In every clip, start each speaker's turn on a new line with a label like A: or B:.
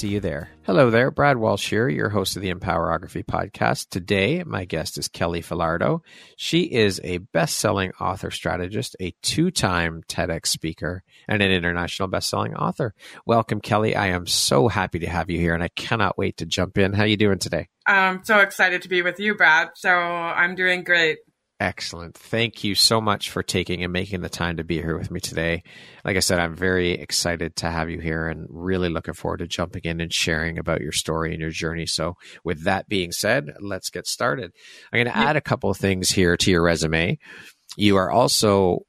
A: see you there. Hello there, Brad Walsh here, your host of the Empowerography podcast. Today, my guest is Kelly Falardeau. She is a best-selling author strategist, a two-time TEDx speaker, and an international best-selling author. Welcome, Kelly. I am so happy to have you here, and I cannot wait to jump in. How are you doing today?
B: I'm so excited to be with you, Brad. So I'm doing great.
A: Excellent. Thank you so much for taking and making the time to be here with me today. Like I said, I'm very excited to have you here and really looking forward to jumping in and sharing about your story and your journey. So, with that being said, let's get started. I'm going to add a couple of things here to your resume. You are also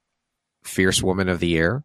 A: Fierce Woman of the Year.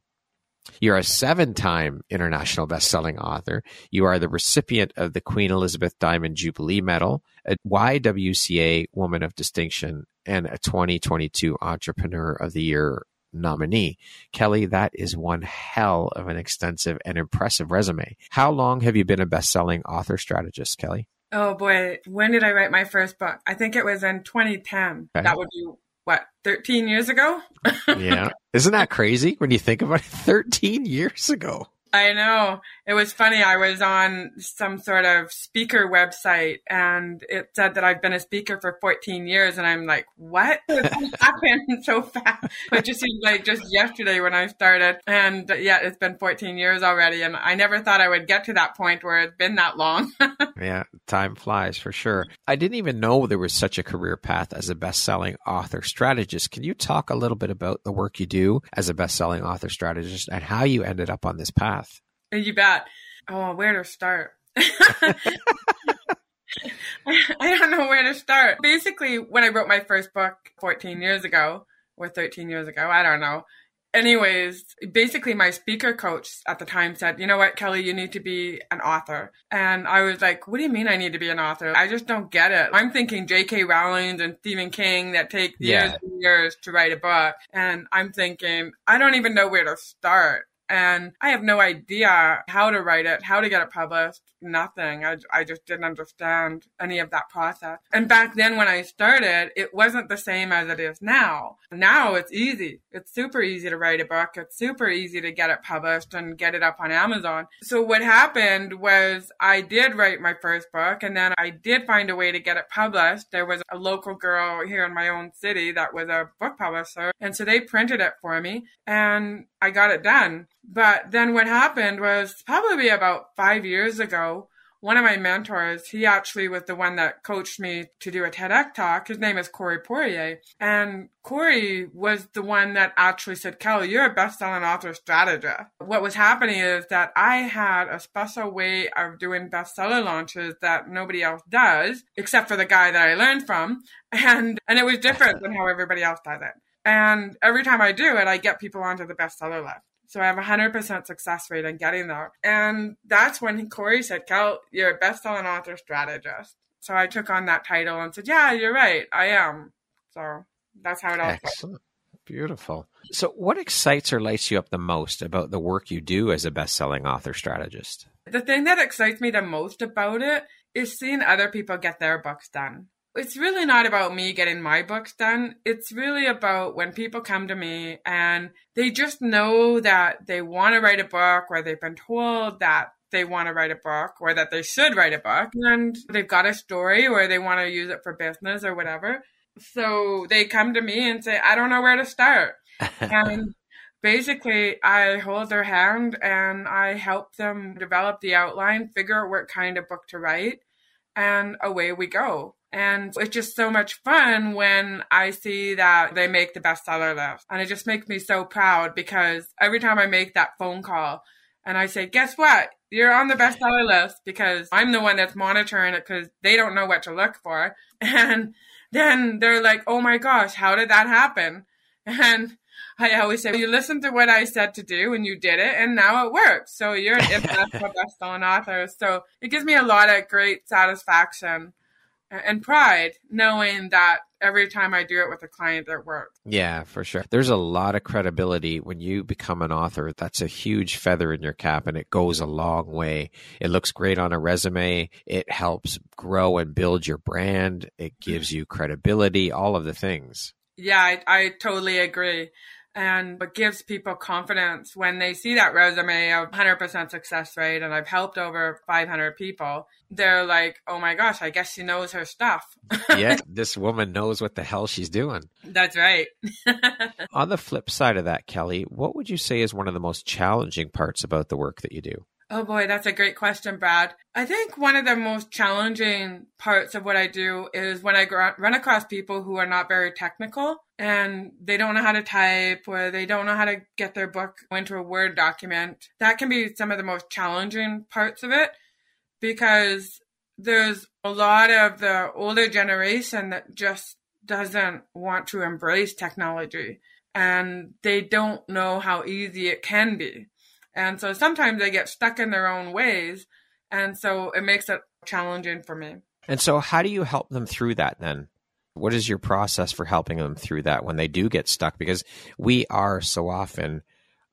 A: You're a seven time international best-selling author. You are the recipient of the Queen Elizabeth Diamond Jubilee Medal, a YWCA Woman of Distinction, and a 2022 Entrepreneur of the Year nominee. Kelly, that is one hell of an extensive and impressive resume. How long have you been a best-selling author strategist, Kelly?
B: Oh boy, when did I write my first book? I think it was in 2010. Okay. That would be what, 13 years ago?
A: yeah. Isn't that crazy when you think about it? 13 years ago.
B: I know. It was funny. I was on some sort of speaker website and it said that I've been a speaker for 14 years. And I'm like, what? Happened so fast. It just seemed like just yesterday when I started. And yeah, it's been 14 years already. And I never thought I would get to that point where it's been that long.
A: yeah, time flies for sure. I didn't even know there was such a career path as a best selling author strategist. Can you talk a little bit about the work you do as a best selling author strategist and how you ended up on this path?
B: You bet. Oh, where to start? I don't know where to start. Basically, when I wrote my first book 14 years ago, or 13 years ago, I don't know. Anyways, basically, my speaker coach at the time said, You know what, Kelly, you need to be an author. And I was like, What do you mean I need to be an author? I just don't get it. I'm thinking J.K. Rowling and Stephen King that take years and years to write a book. And I'm thinking, I don't even know where to start and I have no idea how to write it, how to get it published, nothing. I, I just didn't understand any of that process. And back then when I started, it wasn't the same as it is now. Now it's easy. It's super easy to write a book. It's super easy to get it published and get it up on Amazon. So what happened was I did write my first book and then I did find a way to get it published. There was a local girl here in my own city that was a book publisher. And so they printed it for me and I got it done. But then what happened was probably about five years ago, one of my mentors, he actually was the one that coached me to do a TEDx talk. His name is Corey Poirier. And Corey was the one that actually said, Kelly, you're a best-selling author strategist. What was happening is that I had a special way of doing bestseller launches that nobody else does, except for the guy that I learned from. And, and it was different than how everybody else does it. And every time I do it, I get people onto the bestseller list. So I have a 100% success rate in getting there. And that's when Corey said, Kel, you're a best-selling author strategist. So I took on that title and said, yeah, you're right. I am. So that's how it all
A: Excellent. Beautiful. So what excites or lights you up the most about the work you do as a best-selling author strategist?
B: The thing that excites me the most about it is seeing other people get their books done it's really not about me getting my books done. It's really about when people come to me and they just know that they want to write a book or they've been told that they want to write a book or that they should write a book and they've got a story or they want to use it for business or whatever. So they come to me and say, I don't know where to start. and basically I hold their hand and I help them develop the outline, figure out what kind of book to write, and away we go. And it's just so much fun when I see that they make the bestseller list. And it just makes me so proud because every time I make that phone call and I say, guess what? You're on the bestseller list because I'm the one that's monitoring it because they don't know what to look for. And then they're like, oh my gosh, how did that happen? And I always say, well, you listened to what I said to do and you did it and now it works. So you're an international best-selling author. So it gives me a lot of great satisfaction and pride knowing that every time I do it with a client, it works.
A: Yeah, for sure. There's a lot of credibility when you become an author. That's a huge feather in your cap and it goes a long way. It looks great on a resume. It helps grow and build your brand. It gives you credibility, all of the things.
B: Yeah, I, I totally agree and but gives people confidence when they see that resume of 100% success rate and I've helped over 500 people they're like oh my gosh I guess she knows her stuff.
A: Yeah this woman knows what the hell she's doing.
B: That's right.
A: On the flip side of that Kelly what would you say is one of the most challenging parts about the work that you do
B: Oh boy, that's a great question, Brad. I think one of the most challenging parts of what I do is when I run across people who are not very technical and they don't know how to type or they don't know how to get their book into a Word document. That can be some of the most challenging parts of it because there's a lot of the older generation that just doesn't want to embrace technology and they don't know how easy it can be. And so sometimes they get stuck in their own ways. And so it makes it challenging for me.
A: And so, how do you help them through that then? What is your process for helping them through that when they do get stuck? Because we are so often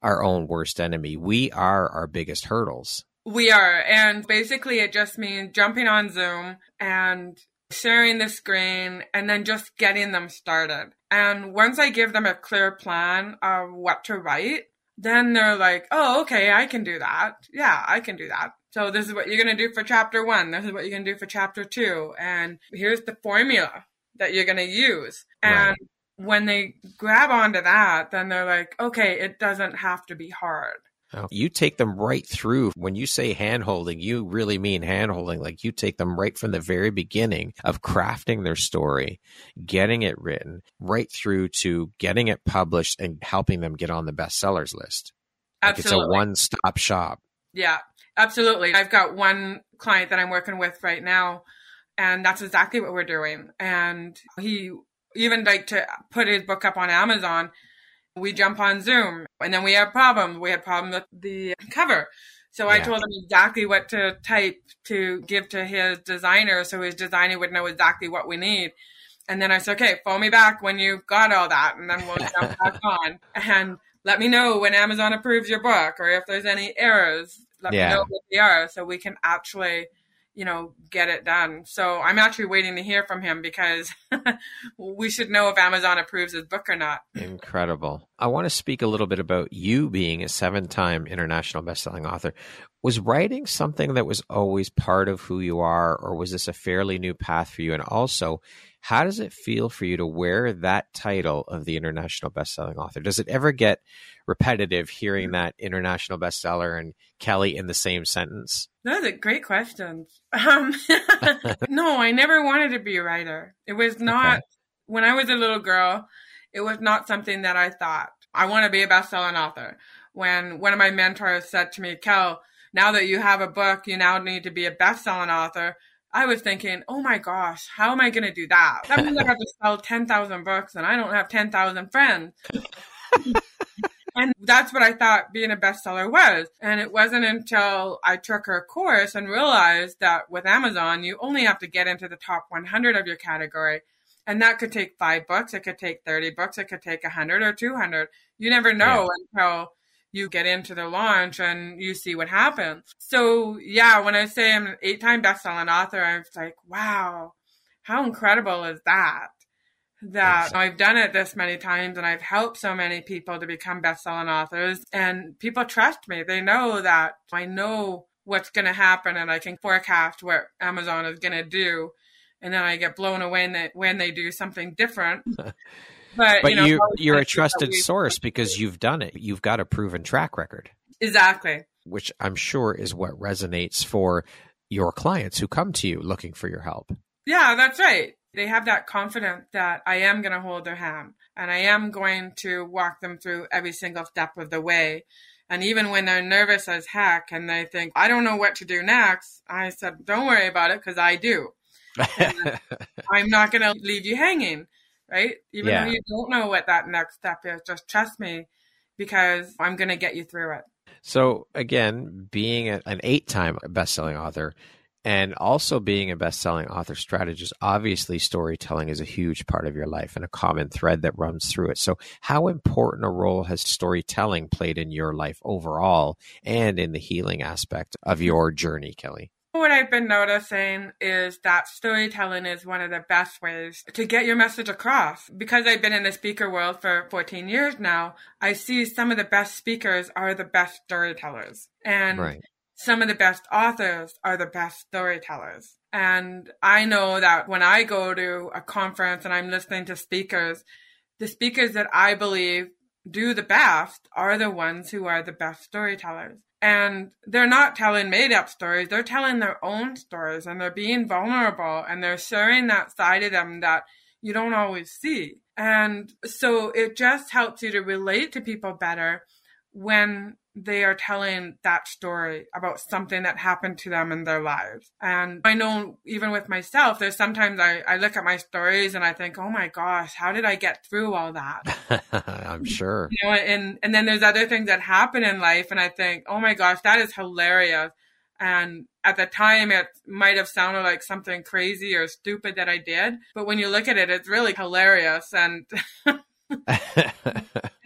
A: our own worst enemy. We are our biggest hurdles.
B: We are. And basically, it just means jumping on Zoom and sharing the screen and then just getting them started. And once I give them a clear plan of what to write, then they're like, oh, okay, I can do that. Yeah, I can do that. So this is what you're going to do for chapter one. This is what you're going to do for chapter two. And here's the formula that you're going to use. And when they grab onto that, then they're like, okay, it doesn't have to be hard.
A: Oh. You take them right through. When you say handholding, you really mean handholding. Like you take them right from the very beginning of crafting their story, getting it written, right through to getting it published and helping them get on the bestsellers list. Like it's a one stop shop.
B: Yeah, absolutely. I've got one client that I'm working with right now, and that's exactly what we're doing. And he even like to put his book up on Amazon we jump on Zoom and then we have problems. We had problems with the cover. So yeah. I told him exactly what to type to give to his designer so his designer would know exactly what we need. And then I said, okay, phone me back when you've got all that and then we'll jump back on. And let me know when Amazon approves your book or if there's any errors. Let yeah. me know what they are so we can actually you know, get it done. So I'm actually waiting to hear from him because we should know if Amazon approves his book or not.
A: Incredible. I want to speak a little bit about you being a seven time international best-selling author. Was writing something that was always part of who you are, or was this a fairly new path for you? And also, how does it feel for you to wear that title of the international best-selling author? Does it ever get repetitive hearing that international bestseller and Kelly in the same sentence?
B: That's a great question. Um, no, I never wanted to be a writer. It was not, okay. when I was a little girl, it was not something that I thought, I want to be a best-selling author. When one of my mentors said to me, Kel, now that you have a book, you now need to be a best-selling author. I was thinking, oh my gosh, how am I going to do that? That means I have to sell 10,000 books and I don't have 10,000 friends. And that's what I thought being a bestseller was. And it wasn't until I took her course and realized that with Amazon, you only have to get into the top 100 of your category. And that could take five books. It could take 30 books. It could take 100 or 200. You never know yeah. until you get into the launch and you see what happens. So yeah, when I say I'm an eight time best-selling author, I'm like, wow, how incredible is that? that exactly. I've done it this many times and I've helped so many people to become best-selling authors and people trust me. They know that I know what's going to happen and I can forecast what Amazon is going to do and then I get blown away when they, when they do something different. But,
A: but
B: you know,
A: you, you're a trusted source because you've done it. You've got a proven track record,
B: Exactly.
A: which I'm sure is what resonates for your clients who come to you looking for your help.
B: Yeah, that's right. They have that confidence that I am going to hold their hand and I am going to walk them through every single step of the way. And even when they're nervous as heck and they think, I don't know what to do next, I said, don't worry about it because I do. I'm not going to leave you hanging, right? Even
A: Yeah.
B: though you don't know what that next step is, just trust me because I'm going to get you through it.
A: So again, being a- an eight-time best-selling author and also being a best-selling author strategist, obviously storytelling is a huge part of your life and a common thread that runs through it. So how important a role has storytelling played in your life overall and in the healing aspect of your journey, Kelly?
B: What I've been noticing is that storytelling is one of the best ways to get your message across. Because I've been in the speaker world for 14 years now, I see some of the best speakers are the best storytellers. And
A: Right.
B: some of the best authors are the best storytellers. And I know that when I go to a conference and I'm listening to speakers, the speakers that I believe do the best are the ones who are the best storytellers. And they're not telling made up stories, they're telling their own stories and they're being vulnerable and they're sharing that side of them that you don't always see. And so it just helps you to relate to people better when they are telling that story about something that happened to them in their lives. And I know even with myself, there's sometimes I, I look at my stories and I think, oh my gosh, how did I get through all that?
A: I'm sure.
B: you know, and and then there's other things that happen in life, and I think, oh my gosh, that is hilarious. And at the time, it might have sounded like something crazy or stupid that I did, but when you look at it, it's really hilarious. And, and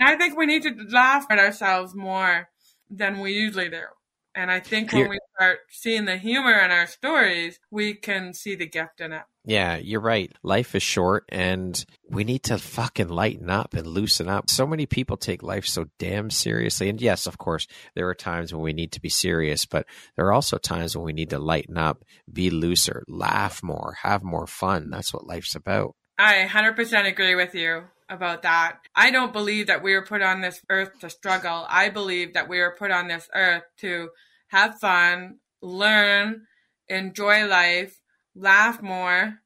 B: I think we need to laugh at ourselves more than we usually do. And I think when
A: You're-
B: we start seeing the humor in our stories, we can see the gift in it.
A: Yeah, you're right. Life is short and we need to fucking lighten up and loosen up. So many people take life so damn seriously. And yes, of course, there are times when we need to be serious, but there are also times when we need to lighten up, be looser, laugh more, have more fun. That's what life's about.
B: I 100% agree with you about that. I don't believe that we were put on this earth to struggle. I believe that we were put on this earth to have fun, learn, enjoy life, laugh more.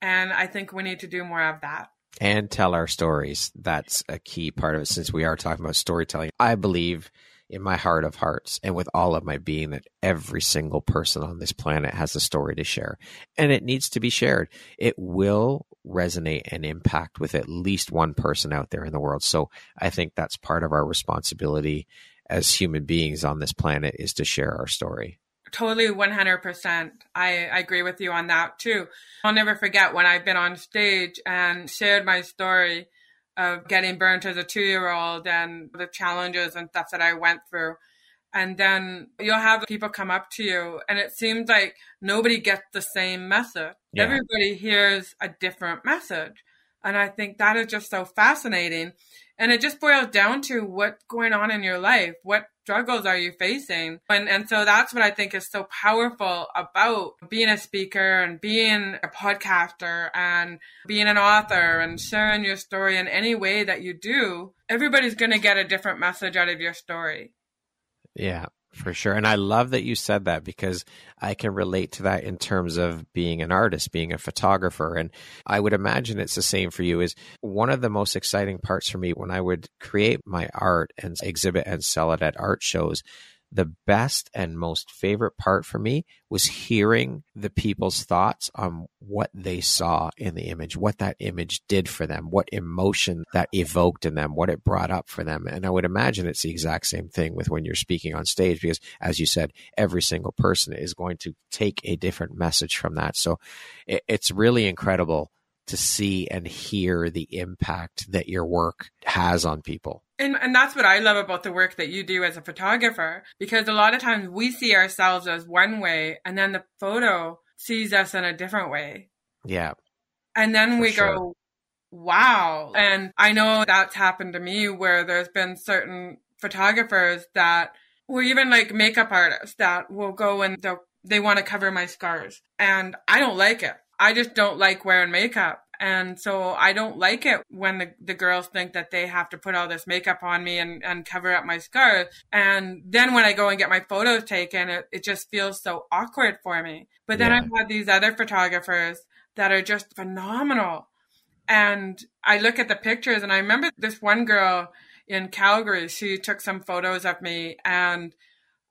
B: And I think we need to do more of that.
A: and tell our stories. That's a key part of it since we are talking about storytelling. I believe in my heart of hearts and with all of my being that every single person on this planet has a story to share and it needs to be shared. It will resonate and impact with at least one person out there in the world. So I think that's part of our responsibility as human beings on this planet is to share our story.
B: Totally 100%. I, I agree with you on that too. I'll never forget when I've been on stage and shared my story of getting burnt as a two year old and the challenges and stuff that I went through. And then you'll have people come up to you, and it seems like nobody gets the same message.
A: Yeah.
B: Everybody hears a different message. And I think that is just so fascinating. And it just boils down to what's going on in your life. What struggles are you facing? And, and so that's what I think is so powerful about being a speaker and being a podcaster and being an author and sharing your story in any way that you do. Everybody's going to get a different message out of your story.
A: Yeah, for sure. And I love that you said that because I can relate to that in terms of being an artist, being a photographer. And I would imagine it's the same for you. Is one of the most exciting parts for me when I would create my art and exhibit and sell it at art shows. The best and most favorite part for me was hearing the people's thoughts on what they saw in the image, what that image did for them, what emotion that evoked in them, what it brought up for them. And I would imagine it's the exact same thing with when you're speaking on stage, because as you said, every single person is going to take a different message from that. So it, it's really incredible to see and hear the impact that your work has on people.
B: And, and that's what I love about the work that you do as a photographer, because a lot of times we see ourselves as one way and then the photo sees us in a different way.
A: Yeah.
B: And then we
A: sure.
B: go, wow. And I know that's happened to me where there's been certain photographers that, or even like makeup artists that will go and they want to cover my scars. And I don't like it. I just don't like wearing makeup. And so I don't like it when the, the girls think that they have to put all this makeup on me and, and cover up my scars. And then when I go and get my photos taken, it, it just feels so awkward for me. But then
A: Yeah.
B: I've had these other photographers that are just phenomenal. And I look at the pictures and I remember this one girl in Calgary, she took some photos of me and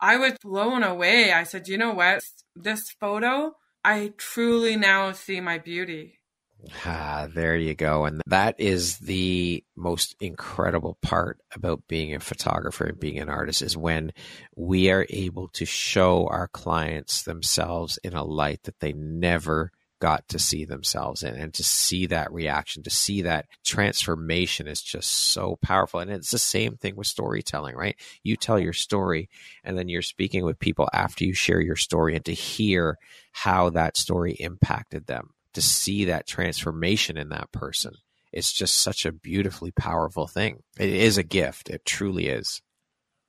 B: I was blown away. I said, you know what? This photo, I truly now see my beauty.
A: Ah, there you go. And that is the most incredible part about being a photographer and being an artist is when we are able to show our clients themselves in a light that they never got to see themselves in. And to see that reaction to see that transformation is just so powerful. And it's the same thing with storytelling right? You tell your story and then you're speaking with people after you share your story and to hear how that story impacted them to see that transformation in that person it's just such a beautifully powerful thing it is a gift it truly is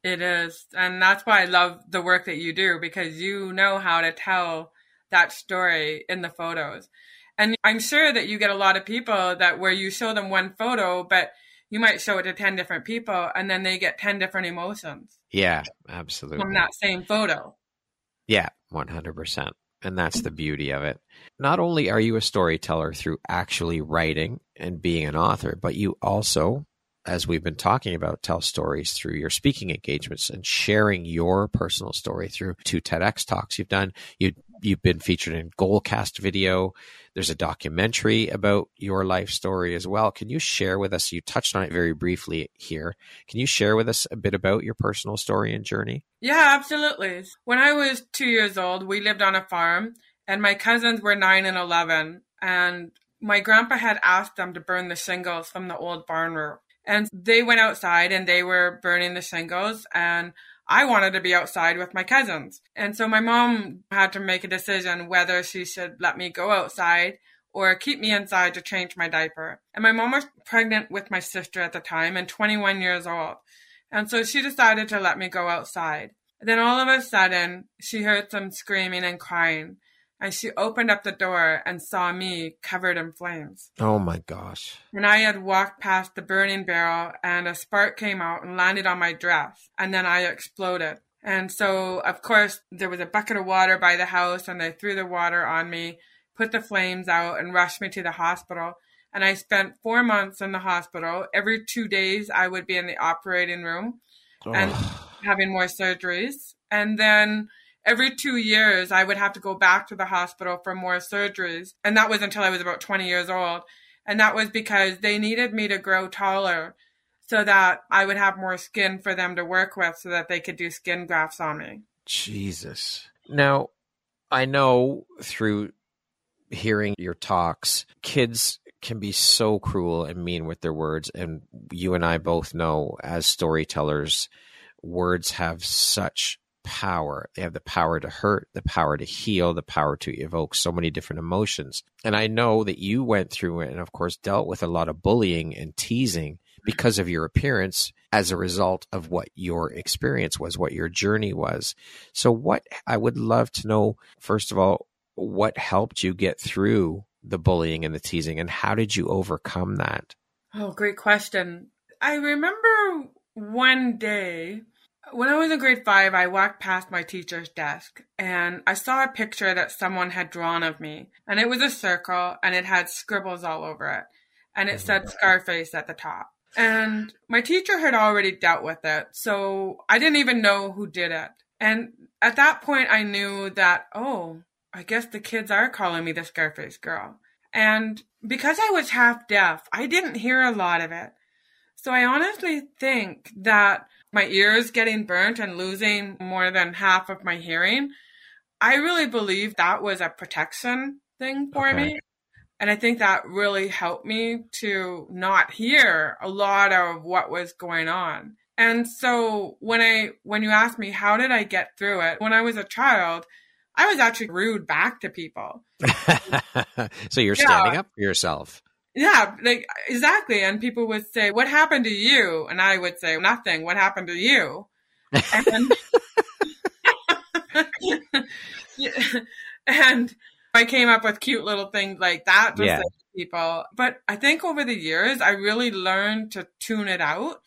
B: It is. And that's why I love the work that you do because you know how to tell that story in the photos. And I'm sure that you get a lot of people that where you show them one photo, but you might show it to 10 different people and then they get 10 different emotions
A: yeah absolutely
B: from that same photo.
A: Yeah, 100%. And that's the beauty of it. Not only are you a storyteller through actually writing and being an author, but you also, as we've been talking about, tell stories through your speaking engagements and sharing your personal story through two TEDx talks you've done. You you've been featured in Goalcast video. There's a documentary about your life story as well. Can you share with us? You touched on it very briefly here. Can you share with us a bit about your personal story and journey?
B: Yeah, absolutely. When I was two years old, we lived on a farm, and my cousins were nine and 11. And my grandpa had asked them to burn the shingles from the old barn roof. And they went outside and they were burning the shingles. And I wanted to be outside with my cousins. And so my mom had to make a decision whether she should let me go outside or keep me inside to change my diaper. And my mom was pregnant with my sister at the time and 21 years old. And so she decided to let me go outside. Then all of a sudden, she heard some screaming and crying. And she opened up the door and saw me covered in flames.
A: Oh my gosh.
B: And I had walked past the burning barrel, and a spark came out and landed on my dress. And then I exploded. And so, of course, there was a bucket of water by the house, and they threw the water on me, put the flames out, and rushed me to the hospital. And I spent four months in the hospital. Every two days, I would be in the operating room and having more surgeries. And then every two years, I would have to go back to the hospital for more surgeries. And that was until I was about 20 years old. And that was because they needed me to grow taller so that I would have more skin for them to work with so that they could do skin grafts on me.
A: Jesus. Now, I know through hearing your talks, kids can be so cruel and mean with their words. And you and I both know as storytellers, words have such power. They have the power to hurt, the power to heal, the power to evoke so many different emotions. And I know that you went through and, of course, dealt with a lot of bullying and teasing because of your appearance as a result of what your experience was, what your journey was. So, what I would love to know, first of all, what helped you get through the bullying and the teasing, and how did you overcome that?
B: Oh, great question. I remember one day when I was in grade five, I walked past my teacher's desk and I saw a picture that someone had drawn of me. And it was a circle and it had scribbles all over it. And it oh said Scarface at the top. And my teacher had already dealt with it. So I didn't even know who did it. And at that point, I knew that, oh, I guess the kids are calling me the Scarface girl. And because I was half deaf, I didn't hear a lot of it. So I honestly think that my ears getting burnt and losing more than half of my hearing, I really believe that was a protection thing for
A: Okay.
B: me. And I think that really helped me to not hear a lot of what was going on. And so when I when you asked me how did I get through it, when I was a child, I was actually rude back to people.
A: so you're
B: Yeah.
A: standing up for yourself.
B: Yeah, like exactly. And people would say, "What happened to you?" And I would say, "Nothing. What happened to you?" And, and I came up with cute little things like that, to
A: Yeah.
B: like people. But I think over the years, I really learned to tune it out.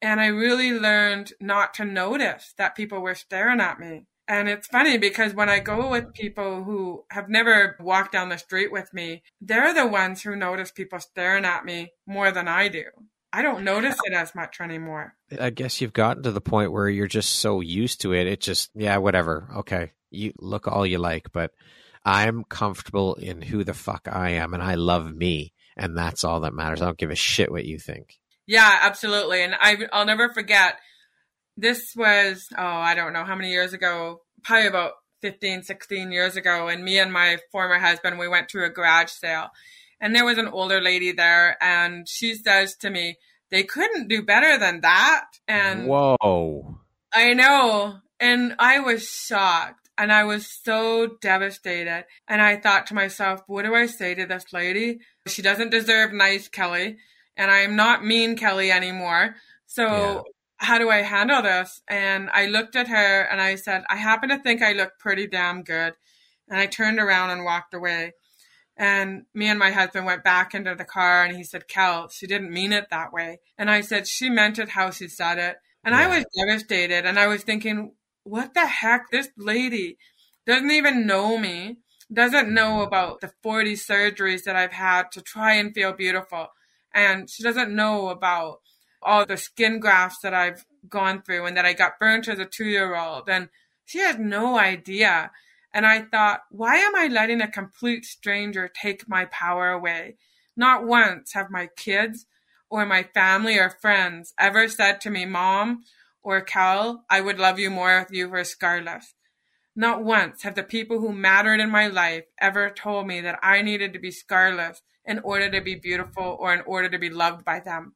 B: And I really learned not to notice that people were staring at me. And it's funny because when I go with people who have never walked down the street with me, they're the ones who notice people staring at me more than I do. I don't notice it as much anymore.
A: I guess you've gotten to the point where you're just so used to it. It just, yeah, whatever. Okay. You look all you like, but I'm comfortable in who the fuck I am and I love me. And that's all that matters. I don't give a shit what you think.
B: Yeah, absolutely. And I, I'll never forget this was, oh, I don't know how many years ago, probably about 15, 16 years ago. And me and my former husband, we went to a garage sale and there was an older lady there, and she says to me, they couldn't do better than that. And
A: whoa.
B: I know. And I was shocked and I was so devastated. And I thought to myself, what do I say to this lady? She doesn't deserve nice Kelly. And I am not mean Kelly anymore. So yeah. How do I handle this? And I looked at her and I said, I happen to think I look pretty damn good. And I turned around and walked away. And me and my husband went back into the car and he said, Kel, she didn't mean it that way. And I said, she meant it how she said it. And yeah. I was devastated and I was thinking, what the heck? This lady doesn't even know me, doesn't know mm-hmm. about the 40 surgeries that I've had to try and feel beautiful. And she doesn't know about all the skin grafts that I've gone through and that I got burnt as a two year old. And she had no idea. And I thought, why am I letting a complete stranger take my power away? Not once have my kids or my family or friends ever said to me, Mom or Kel, I would love you more if you were scarless. Not once have the people who mattered in my life ever told me that I needed to be scarless in order to be beautiful or in order to be loved by them.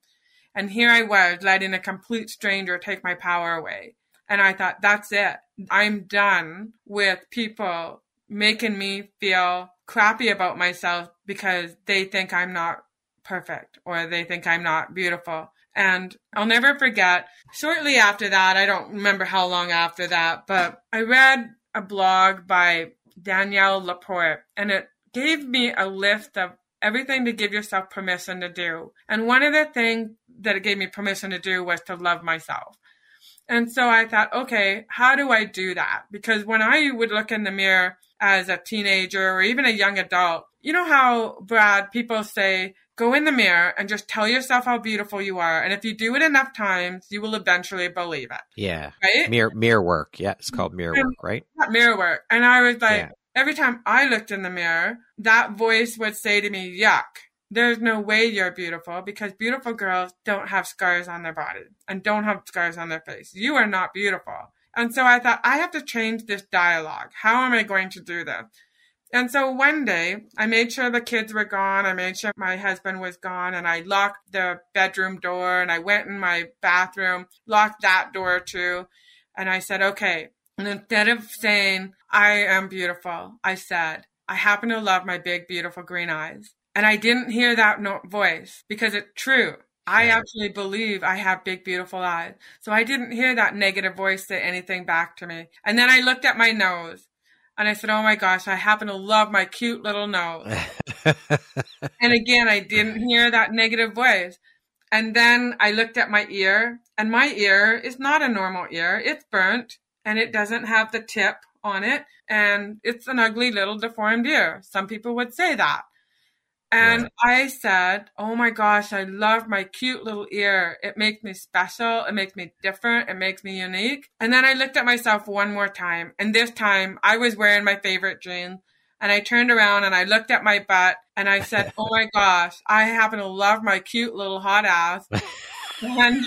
B: And here I was letting a complete stranger take my power away. And I thought, that's it. I'm done with people making me feel crappy about myself because they think I'm not perfect or they think I'm not beautiful. And I'll never forget, shortly after that, I don't remember how long after that, but I read a blog by Danielle Laporte and it gave me a lift of everything to give yourself permission to do. And one of the things that it gave me permission to do was to love myself. And so I thought, okay, how do I do that? Because when I would look in the mirror as a teenager or even a young adult, you know how, Brad, people say, go in the mirror and just tell yourself how beautiful you are. And if you do it enough times, you will eventually believe it.
A: Yeah. Right? Mirror, mirror work. Yeah. It's called mirror and work, right?
B: Mirror work. And I was like, yeah. Every time I looked in the mirror, that voice would say to me, yuck there's no way you're beautiful because beautiful girls don't have scars on their body and don't have scars on their face. You are not beautiful. And so I thought, I have to change this dialogue. How am I going to do this? And so one day I made sure the kids were gone. I made sure my husband was gone and I locked the bedroom door and I went in my bathroom, locked that door too. And I said, okay. And instead of saying, I am beautiful, I said, I happen to love my big, beautiful green eyes. And I didn't hear that no- voice because it's true. I actually believe I have big, beautiful eyes. So I didn't hear that negative voice say anything back to me. And then I looked at my nose and I said, Oh my gosh, I happen to love my cute little nose. and again, I didn't hear that negative voice. And then I looked at my ear and my ear is not a normal ear. It's burnt and it doesn't have the tip on it. And it's an ugly little deformed ear. Some people would say that. And right. I said, Oh my gosh, I love my cute little ear. It makes me special. It makes me different. It makes me unique. And then I looked at myself one more time. And this time I was wearing my favorite jeans. And I turned around and I looked at my butt and I said, Oh my gosh, I happen to love my cute little hot ass. and,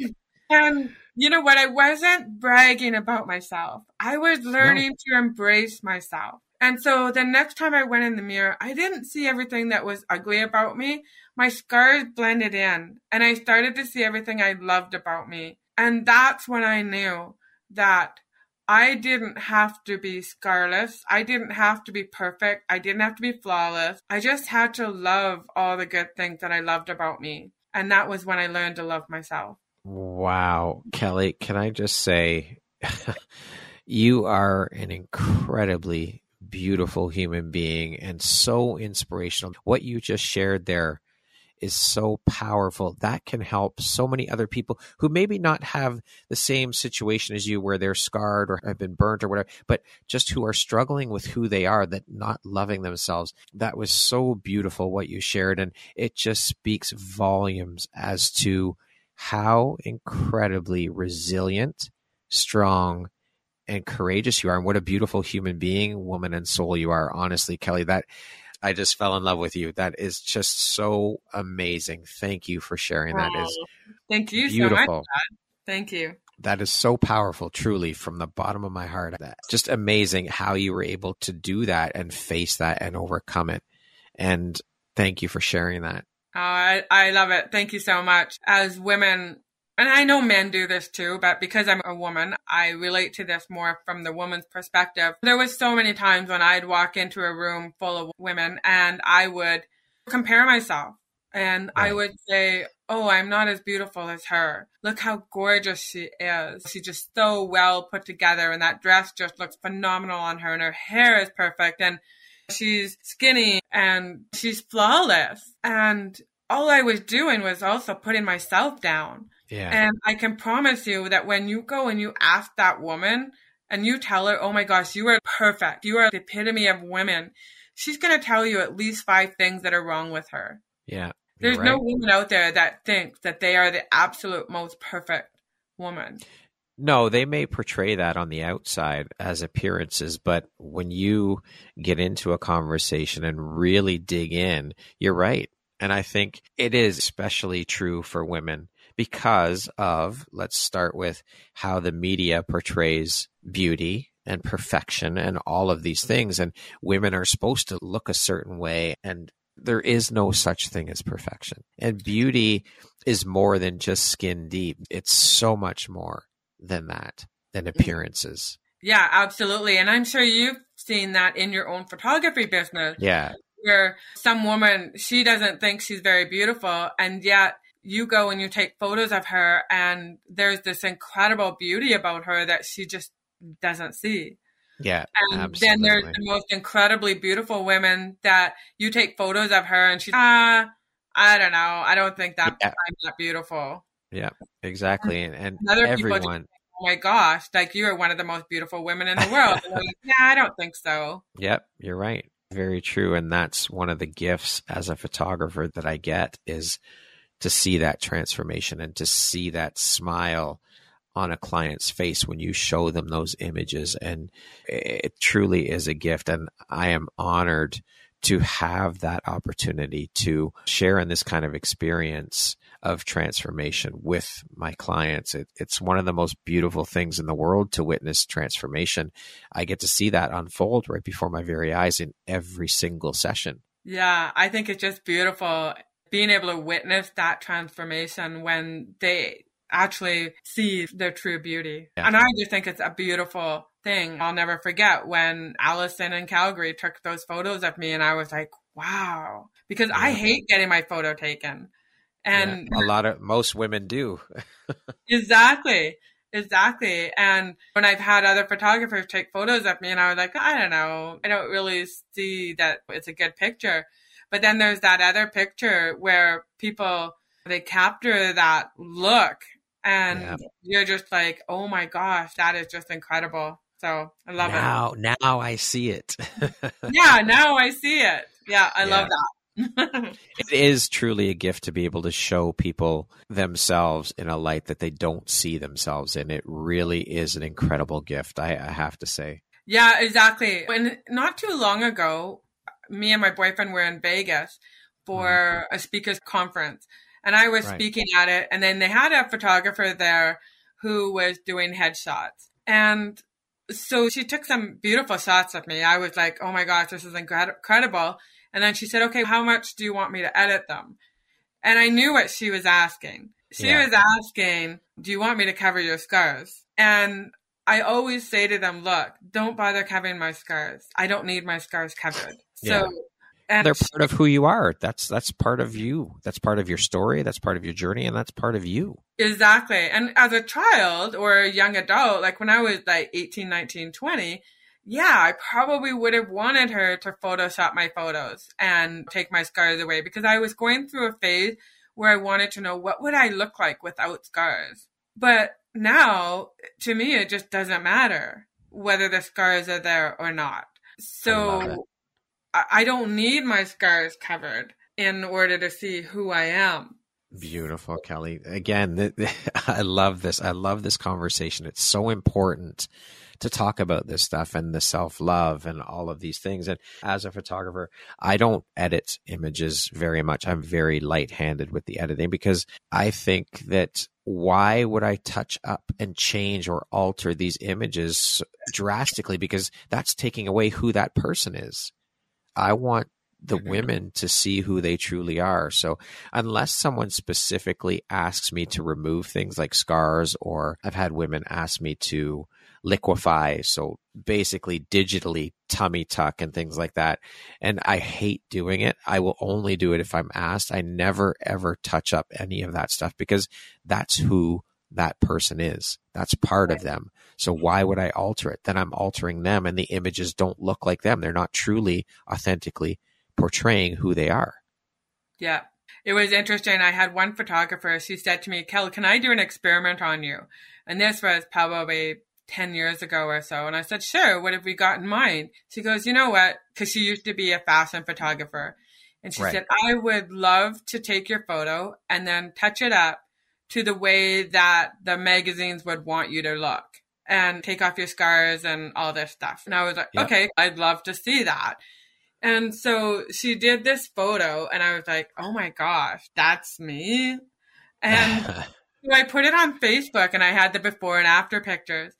B: and you know what? I wasn't bragging about myself. I was learning no. to embrace myself. And so the next time I went in the mirror, I didn't see everything that was ugly about me. My scars blended in and I started to see everything I loved about me. And that's when I knew that I didn't have to be scarless. I didn't have to be perfect. I didn't have to be flawless. I just had to love all the good things that I loved about me. And that was when I learned to love myself.
A: Wow. Kelly, can I just say, you are an incredibly beautiful human being and so inspirational. What you just shared there is so powerful. That can help so many other people who maybe not have the same situation as you where they're scarred or have been burnt or whatever, but just who are struggling with who they are, that not loving themselves. That was so beautiful what you shared. And it just speaks volumes as to how incredibly resilient, strong, and courageous you are and what a beautiful human being woman and soul you are honestly kelly that I just fell in love with you. That is just so amazing. Thank you for sharing. That is oh,
B: thank you beautiful. so much. Thank you.
A: That is so powerful, truly, from the bottom of my heart. That Just amazing how you were able to do that and face that and overcome it. And thank you for sharing that.
B: Oh, I, I love it. Thank you so much. As women, and I know men do this too, but because I'm a woman, I relate to this more from the woman's perspective. There was so many times when I'd walk into a room full of women and I would compare myself and. I would say, Oh, I'm not as beautiful as her. Look how gorgeous she is. She's just so well put together and that dress just looks phenomenal on her and her hair is perfect and she's skinny and she's flawless. And all I was doing was also putting myself down. Yeah. And I can promise you that when you go and you ask that woman and you tell her, oh my gosh, you are perfect. You are the epitome of women. She's going to tell you at least five things that are wrong with her.
A: Yeah.
B: There's right. no woman out there that thinks that they are the absolute most perfect woman.
A: No, they may portray that on the outside as appearances, but when you get into a conversation and really dig in, you're right. And I think it is especially true for women because of, let's start with how the media portrays beauty and perfection and all of these things. And women are supposed to look a certain way. And there is no such thing as perfection. And beauty is more than just skin deep, it's so much more than that, than mm-hmm. appearances.
B: Yeah, absolutely. And I'm sure you've seen that in your own photography business.
A: Yeah.
B: Where some woman, she doesn't think she's very beautiful, and yet you go and you take photos of her and there's this incredible beauty about her that she just doesn't see.
A: Yeah.
B: And absolutely. then there's the most incredibly beautiful women that you take photos of her and she's ah, I don't know. I don't think that yeah. I'm that beautiful.
A: Yeah, exactly. And, and other everyone.
B: Oh my gosh, like you are one of the most beautiful women in the world. like, yeah, I don't think so.
A: Yep, you're right. Very true. And that's one of the gifts as a photographer that I get is to see that transformation and to see that smile on a client's face when you show them those images. And it truly is a gift. And I am honored to have that opportunity to share in this kind of experience of transformation with my clients. It, it's one of the most beautiful things in the world to witness transformation. I get to see that unfold right before my very eyes in every single session.
B: Yeah, I think it's just beautiful being able to witness that transformation when they actually see their true beauty. Yeah. And I just think it's a beautiful thing. I'll never forget when Allison in Calgary took those photos of me and I was like, wow, because yeah. I hate getting my photo taken. And
A: yeah, a lot of most women do.
B: exactly. Exactly. And when I've had other photographers take photos of me and I was like, I don't know, I don't really see that it's a good picture. But then there's that other picture where people they capture that look and yeah. you're just like, oh my gosh, that is just incredible. So I love
A: now, it. Now, now I see it.
B: yeah, now I see it. Yeah, I yeah. love that.
A: it is truly a gift to be able to show people themselves in a light that they don't see themselves in. It really is an incredible gift, I, I have to say.
B: Yeah, exactly. And not too long ago, me and my boyfriend were in Vegas for mm-hmm. a speakers conference and I was right. speaking at it and then they had a photographer there who was doing headshots and so she took some beautiful shots of me. I was like, "Oh my gosh, this is incredible." And then she said, "Okay, how much do you want me to edit them?" And I knew what she was asking. She yeah. was asking, "Do you want me to cover your scars?" And I always say to them, look, don't bother covering my scars. I don't need my scars covered. So
A: yeah. they're part of who you are. That's that's part of you. That's part of your story. That's part of your journey, and that's part of you.
B: Exactly. And as a child or a young adult, like when I was like 18, 19, 20, yeah, I probably would have wanted her to Photoshop my photos and take my scars away because I was going through a phase where I wanted to know what would I look like without scars. But now, to me, it just doesn't matter whether the scars are there or not. So I, I don't need my scars covered in order to see who I am.
A: Beautiful, Kelly. Again, I love this. I love this conversation. It's so important to talk about this stuff and the self love and all of these things. And as a photographer, I don't edit images very much. I'm very light handed with the editing because I think that why would I touch up and change or alter these images drastically? Because that's taking away who that person is. I want the women to see who they truly are. So unless someone specifically asks me to remove things like scars, or I've had women ask me to liquefy, so basically digitally tummy tuck and things like that. And I hate doing it. I will only do it if I'm asked. I never ever touch up any of that stuff because that's who that person is. That's part of them. So why would I alter it? Then I'm altering them and the images don't look like them. They're not truly authentically portraying who they are.
B: Yeah. It was interesting. I had one photographer, she said to me, Kel, can I do an experiment on you? And this was probably 10 years ago or so. And I said, sure. What have we got in mind? She goes, you know what? Cause she used to be a fashion photographer. And she right. said, I would love to take your photo and then touch it up to the way that the magazines would want you to look and take off your scars and all this stuff. And I was like, yep. okay, I'd love to see that. And so she did this photo, and I was like, oh my gosh, that's me. And so I put it on Facebook, and I had the before and after pictures.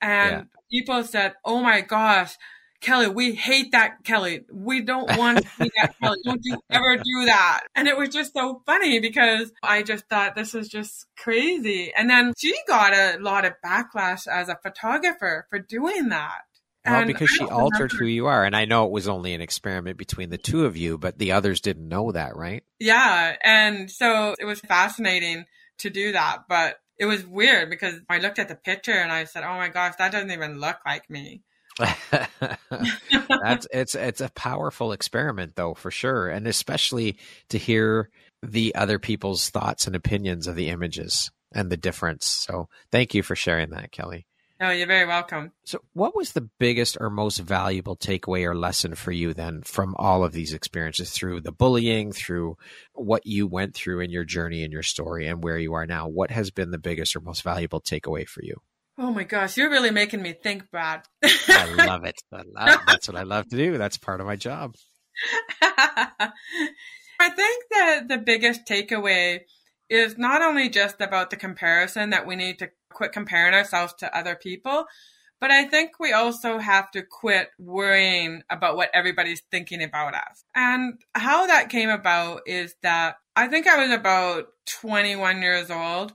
B: And yeah. people said, oh my gosh, Kelly, we hate that Kelly. We don't want to see that Kelly. Don't you ever do that. And it was just so funny because I just thought this is just crazy. And then she got a lot of backlash as a photographer for doing that.
A: Well, and because she altered remember. who you are. And I know it was only an experiment between the two of you, but the others didn't know that, right?
B: Yeah. And so it was fascinating to do that. But it was weird because I looked at the picture and I said, oh my gosh, that doesn't even look like me.
A: That's it's it's a powerful experiment though for sure and especially to hear the other people's thoughts and opinions of the images and the difference. So thank you for sharing that, Kelly.
B: Oh, you're very welcome.
A: So, what was the biggest or most valuable takeaway or lesson for you then from all of these experiences through the bullying, through what you went through in your journey and your story and where you are now? What has been the biggest or most valuable takeaway for you?
B: Oh my gosh, you're really making me think, Brad.
A: I love it. I love, that's what I love to do. That's part of my job.
B: I think that the biggest takeaway is not only just about the comparison that we need to quit comparing ourselves to other people. But I think we also have to quit worrying about what everybody's thinking about us. And how that came about is that I think I was about 21 years old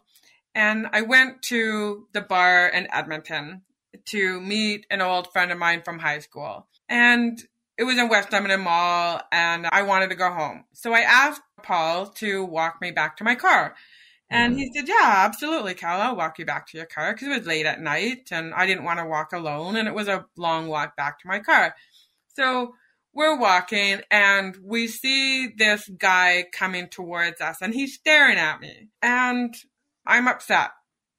B: and I went to the bar in Edmonton to meet an old friend of mine from high school. And it was in West Edmonton Mall and I wanted to go home. So I asked Paul to walk me back to my car. And mm-hmm. he said, Yeah, absolutely, Cal. I'll walk you back to your car because it was late at night and I didn't want to walk alone. And it was a long walk back to my car. So we're walking and we see this guy coming towards us and he's staring at me. And I'm upset.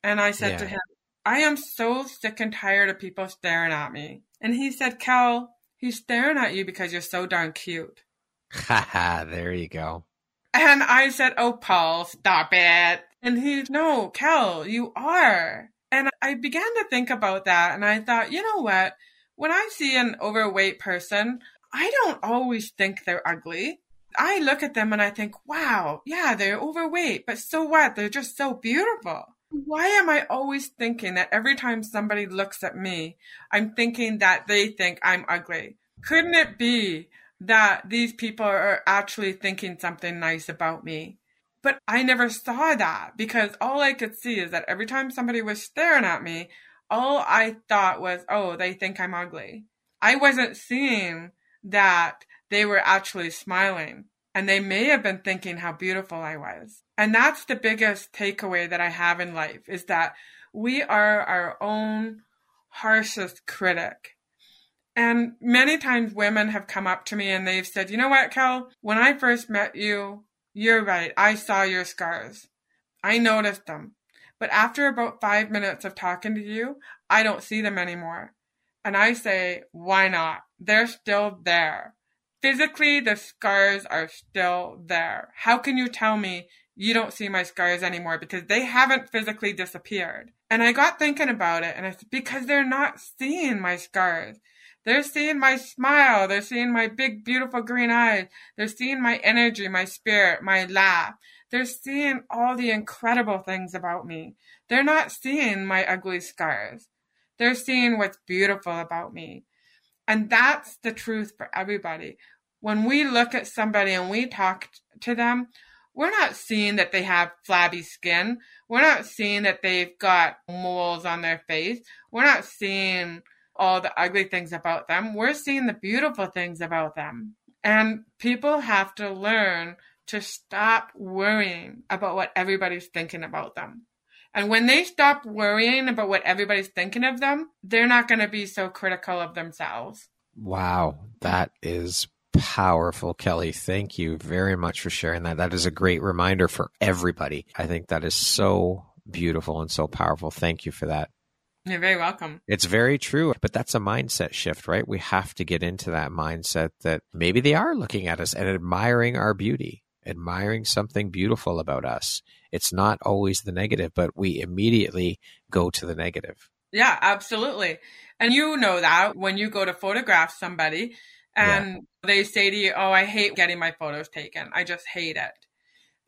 B: And I said yeah. to him, I am so sick and tired of people staring at me. And he said, Cal, he's staring at you because you're so darn cute.
A: ha! there you go.
B: And I said, Oh, Paul, stop it. And he, no, Kel, you are. And I began to think about that. And I thought, you know what? When I see an overweight person, I don't always think they're ugly. I look at them and I think, wow, yeah, they're overweight, but so what? They're just so beautiful. Why am I always thinking that every time somebody looks at me, I'm thinking that they think I'm ugly? Couldn't it be that these people are actually thinking something nice about me. But I never saw that because all I could see is that every time somebody was staring at me, all I thought was, oh, they think I'm ugly. I wasn't seeing that they were actually smiling and they may have been thinking how beautiful I was. And that's the biggest takeaway that I have in life is that we are our own harshest critic. And many times women have come up to me and they've said, you know what, Kel, when I first met you, you're right. I saw your scars. I noticed them. But after about five minutes of talking to you, I don't see them anymore. And I say, why not? They're still there. Physically, the scars are still there. How can you tell me you don't see my scars anymore? Because they haven't physically disappeared. And I got thinking about it and I said, because they're not seeing my scars. They're seeing my smile. They're seeing my big, beautiful green eyes. They're seeing my energy, my spirit, my laugh. They're seeing all the incredible things about me. They're not seeing my ugly scars. They're seeing what's beautiful about me. And that's the truth for everybody. When we look at somebody and we talk to them, we're not seeing that they have flabby skin. We're not seeing that they've got moles on their face. We're not seeing all the ugly things about them. We're seeing the beautiful things about them. And people have to learn to stop worrying about what everybody's thinking about them. And when they stop worrying about what everybody's thinking of them, they're not going to be so critical of themselves.
A: Wow, that is powerful, Kelly. Thank you very much for sharing that. That is a great reminder for everybody. I think that is so beautiful and so powerful. Thank you for that.
B: You're very welcome.
A: It's very true, but that's a mindset shift, right? We have to get into that mindset that maybe they are looking at us and admiring our beauty, admiring something beautiful about us. It's not always the negative, but we immediately go to the negative.
B: Yeah, absolutely. And you know that when you go to photograph somebody and yeah. they say to you, Oh, I hate getting my photos taken. I just hate it.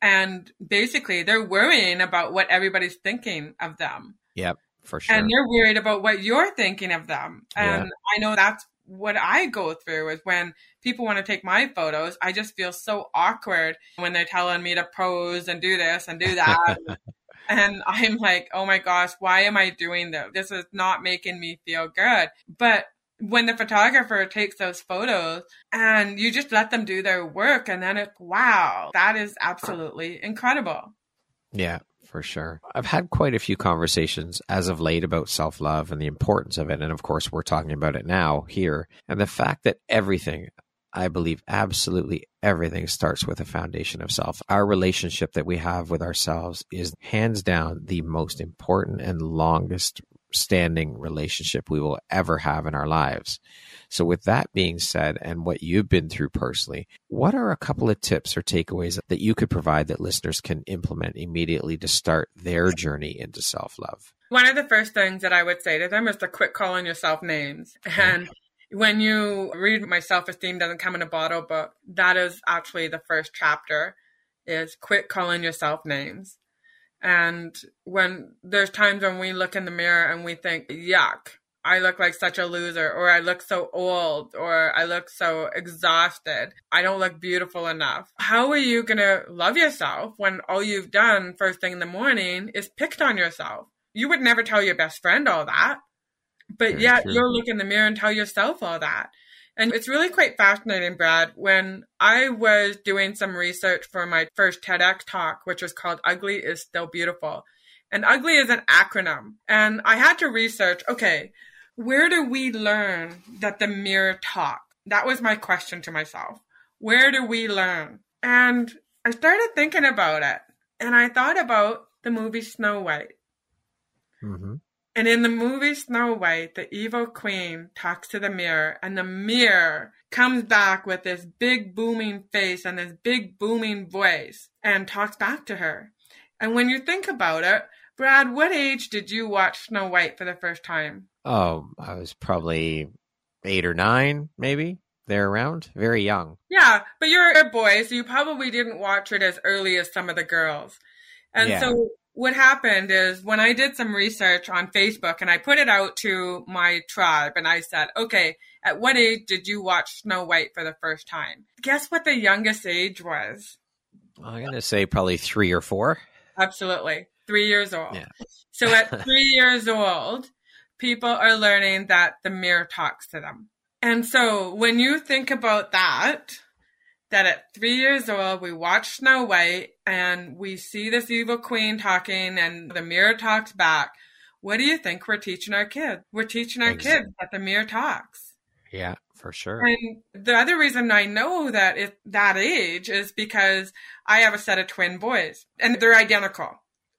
B: And basically, they're worrying about what everybody's thinking of them.
A: Yep for sure.
B: And they're worried about what you're thinking of them. And yeah. I know that's what I go through is when people want to take my photos, I just feel so awkward when they're telling me to pose and do this and do that. and I'm like, oh my gosh, why am I doing this? This is not making me feel good. But when the photographer takes those photos and you just let them do their work and then it's wow, that is absolutely incredible.
A: Yeah, for sure. I've had quite a few conversations as of late about self love and the importance of it. And of course, we're talking about it now here. And the fact that everything, I believe absolutely everything starts with a foundation of self. Our relationship that we have with ourselves is hands down the most important and longest standing relationship we will ever have in our lives. So, with that being said, and what you've been through personally, what are a couple of tips or takeaways that you could provide that listeners can implement immediately to start their journey into self love?
B: One of the first things that I would say to them is to quit calling yourself names. And when you read My Self Esteem Doesn't Come in a Bottle book, that is actually the first chapter is quit calling yourself names. And when there's times when we look in the mirror and we think, yuck, I look like such a loser, or I look so old, or I look so exhausted. I don't look beautiful enough. How are you going to love yourself when all you've done first thing in the morning is picked on yourself? You would never tell your best friend all that, but Very yet true. you'll look in the mirror and tell yourself all that. And it's really quite fascinating, Brad. When I was doing some research for my first TEDx talk, which was called Ugly is Still Beautiful. And ugly is an acronym. And I had to research, okay, where do we learn that the mirror talks? That was my question to myself. Where do we learn? And I started thinking about it. And I thought about the movie Snow White. Mm-hmm. And in the movie Snow White, the evil queen talks to the mirror, and the mirror comes back with this big booming face and this big booming voice and talks back to her. And when you think about it, Brad, what age did you watch Snow White for the first time?
A: Oh, I was probably eight or nine, maybe there around. Very young.
B: Yeah, but you're a boy, so you probably didn't watch it as early as some of the girls. And yeah. so what happened is when I did some research on Facebook and I put it out to my tribe and I said, okay, at what age did you watch Snow White for the first time? Guess what the youngest age was?
A: I'm going to say probably three or four.
B: Absolutely. Three years old. Yeah. So at three years old, people are learning that the mirror talks to them. And so when you think about that, that at three years old, we watch Snow White and we see this evil queen talking and the mirror talks back. What do you think we're teaching our kids? We're teaching our exactly. kids that the mirror talks.
A: Yeah, for sure.
B: And the other reason I know that at that age is because I have a set of twin boys and they're identical.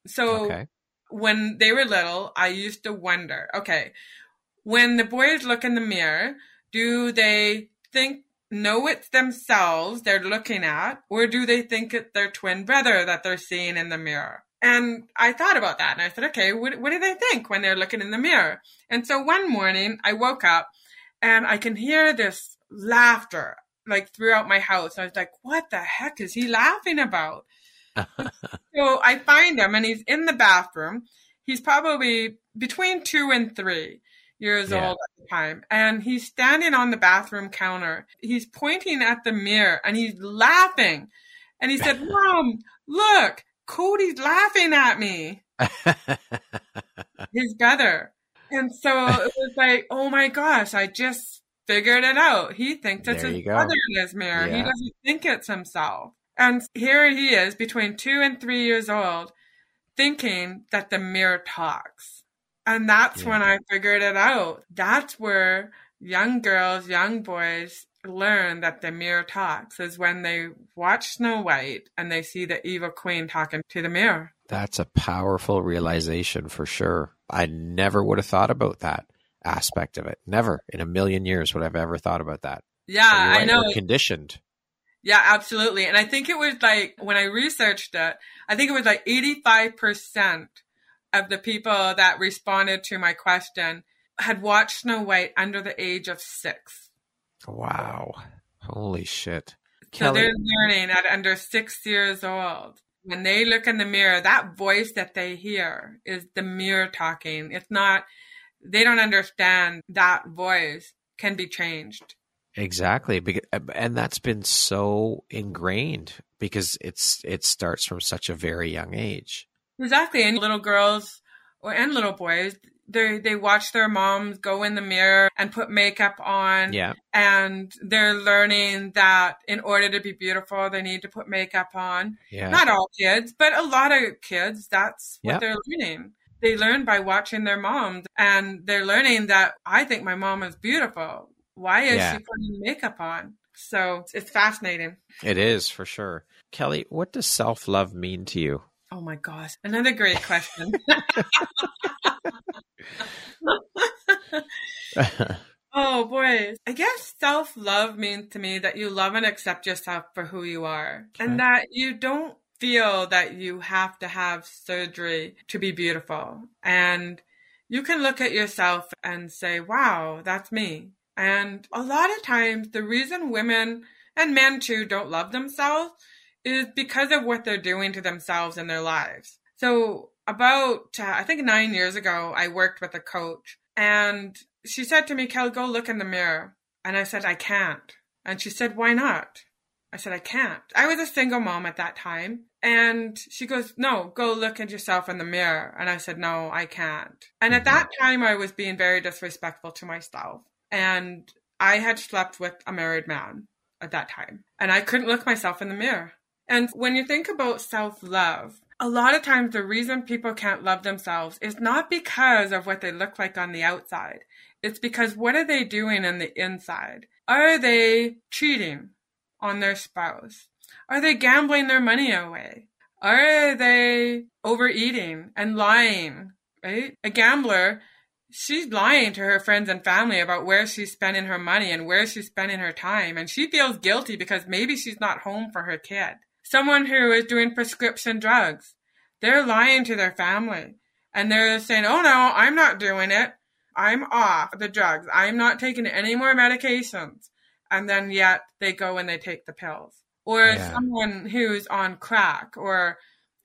B: So
A: Okay.
B: When they were little, I used to wonder, okay, when the boys look in the mirror, do they think know it's themselves they're looking at, or do they think it's their twin brother that they're seeing in the mirror? And I thought about that and I said, okay, what, what do they think when they're looking in the mirror? And so one morning I woke up and I can hear this laughter like throughout my house. I was like, what the heck is he laughing about? So I find him and he's in the bathroom. He's probably between two and three years
A: Yeah.
B: old at the time. And he's standing on the bathroom counter. He's pointing at the mirror and he's laughing. And he said, Mom, look, Cody's laughing at me, his brother. And so it was like, oh my gosh, I just figured it out. He thinks it's
A: There
B: his brother in his mirror. He doesn't think it's himself. And here he is, between two and three years old, thinking that the mirror talks. And that's
A: Yeah.
B: when I figured it out. That's where young girls, young boys learn that the mirror talks is when they watch Snow White and they see the evil queen talking to the mirror.
A: That's a powerful realization for sure. I never would have thought about that aspect of it. Never in a million years would I've ever thought about that.
B: Yeah,
A: you're
B: I know.
A: We're conditioned.
B: Yeah, absolutely. And I think it was like when I researched it, I think it was like 85% of the people that responded to my question had watched Snow White under the age of six.
A: Wow. Holy shit.
B: So
A: Kelly,
B: they're learning at under six years old. When they look in the mirror, that voice that they hear is the mirror talking. It's not, they don't understand that voice can be changed.
A: Exactly. And that's been so ingrained because it's it starts from such a very young age.
B: Exactly. And little girls or and little boys, they they watch their moms go in the mirror and put makeup on
A: Yeah.
B: and they're learning that in order to be beautiful they need to put makeup on.
A: Yeah.
B: Not all kids, but a lot of kids that's what
A: Yep.
B: they're learning. They learn by watching their moms and they're learning that I think my mom is beautiful. Why is
A: Yeah.
B: she putting makeup on? So it's fascinating.
A: It is for sure. Kelly, what does self love mean to you?
B: Oh my gosh. Another great question. Oh boy. I guess self love means to me that you love and accept yourself for who you are
A: Okay.
B: and that you don't feel that you have to have surgery to be beautiful. And you can look at yourself and say, wow, that's me. And a lot of times, the reason women and men too don't love themselves is because of what they're doing to themselves in their lives. So, about, uh, I think nine years ago, I worked with a coach and she said to me, Kel, go look in the mirror. And I said, I can't. And she said, why not? I said, I can't. I was a single mom at that time. And she goes, no, go look at yourself in the mirror. And I said, no, I can't. And at that time, I was being very disrespectful to myself. And I had slept with a married man at that time. And I couldn't look myself in the mirror. And when you think about self love, a lot of times the reason people can't love themselves is not because of what they look like on the outside. It's because what are they doing in the inside? Are they cheating on their spouse? Are they gambling their money away? Are they overeating and lying? Right? A gambler, she's lying to her friends and family about where she's spending her money and where she's spending her time. And she feels guilty because maybe she's not home for her kid. Someone who is doing prescription drugs, they're lying to their family and they're saying, oh no, I'm not doing it. I'm off the drugs. I'm not taking any more medications. And then yet they go and they take the pills. Or
A: Yeah.
B: someone who's on crack or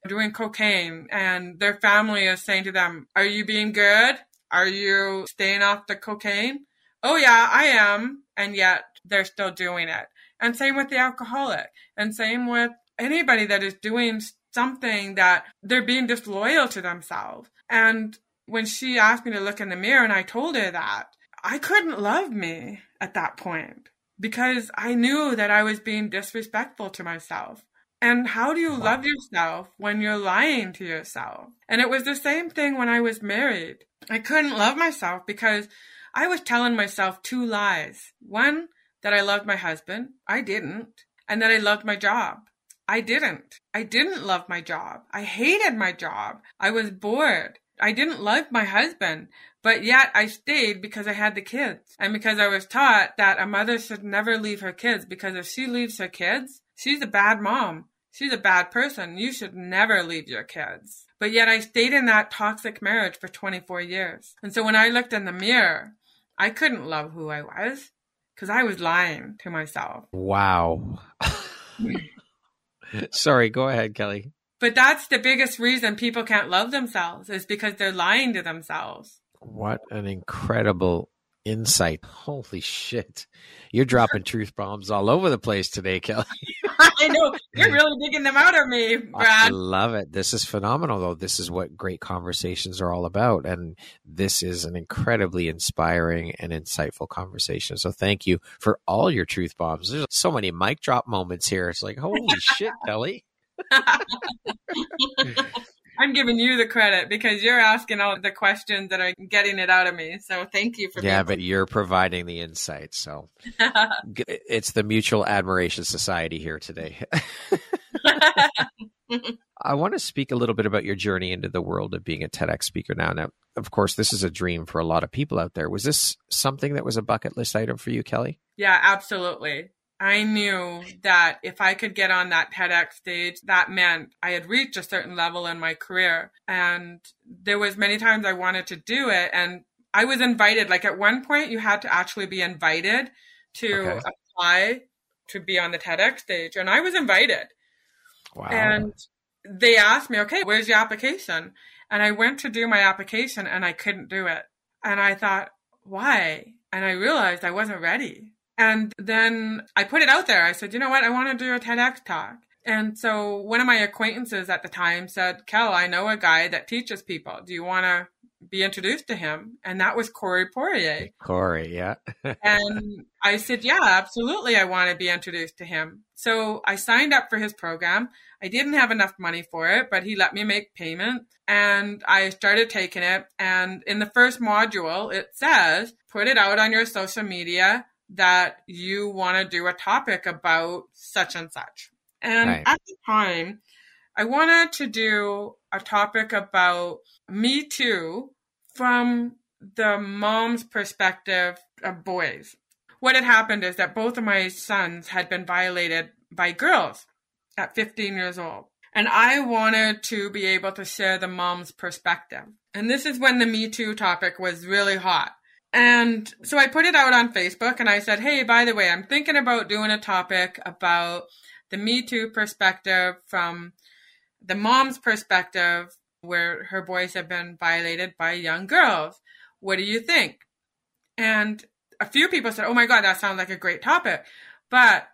B: doing cocaine and their family is saying to them, Are you being good? Are you staying off the cocaine? Oh, yeah, I am. And yet they're still doing it. And same with the alcoholic. And same with anybody that is doing something that they're being disloyal to themselves. And when she asked me to look in the mirror and I told her that, I couldn't love me at that point because I knew that I was being disrespectful to myself. And how do you love yourself when you're lying to yourself? And it was the same thing when I was married. I couldn't love myself because I was telling myself two lies. One, that I loved my husband. I didn't. And that I loved my job. I didn't. I didn't love my job. I hated my job. I was bored. I didn't love my husband, but yet I stayed because I had the kids and because I was taught that a mother should never leave her kids because if she leaves her kids, she's a bad mom. She's a bad person. You should never leave your kids. But yet I stayed in that toxic marriage for 24 years. And so when I looked in the mirror, I couldn't love who I was because I was lying to myself.
A: Wow. Sorry, go ahead, Kelly.
B: But that's the biggest reason people can't love themselves is because they're lying to themselves.
A: What an incredible insight. Holy shit. You're dropping truth bombs all over the place today, Kelly.
B: I know. You're really digging them out of me, Brad.
A: I love it. This is phenomenal, though. This is what great conversations are all about. And this is an incredibly inspiring and insightful conversation. So thank you for all your truth bombs. There's so many mic drop moments here. It's like, holy shit, Kelly.
B: I'm giving you the credit because you're asking all the questions that are getting it out of me. So thank you for
A: Yeah, but you're providing the insight. So it's the Mutual Admiration Society here today. I want to speak a little bit about your journey into the world of being a TEDx speaker now. Now, of course, this is a dream for a lot of people out there. Was this something that was a bucket list item for you, Kelly?
B: Yeah, absolutely. I knew that if I could get on that TEDx stage, that meant I had reached a certain level in my career. And there was many times I wanted to do it. And I was invited, like at one point you had to actually be invited to okay. apply to be on the TEDx stage. And I was invited. Wow. And they asked me, okay, where's your application? And I went to do my application and I couldn't do it. And I thought, why? And I realized I wasn't ready. And then I put it out there. I said, you know what? I want to do a TEDx talk. And so one of my acquaintances at the time said, Kel, I know a guy that teaches people. Do you want to be introduced to him? And that was Corey Poirier.
A: Corey, yeah.
B: and I said, yeah, absolutely. I want to be introduced to him. So I signed up for his program. I didn't have enough money for it, but he let me make payment and I started taking it. And in the first module, it says, put it out on your social media that you want to do a topic about such and such. And right. at the time, I wanted to do a topic about Me Too from the mom's perspective of boys. What had happened is that both of my sons had been violated by girls at 15 years old. And I wanted to be able to share the mom's perspective. And this is when the Me Too topic was really hot. And so I put it out on Facebook and I said, Hey, by the way, I'm thinking about doing a topic about the Me Too perspective from the mom's perspective where her boys have been violated by young girls. What do you think? And a few people said, Oh my God, that sounds like a great topic. But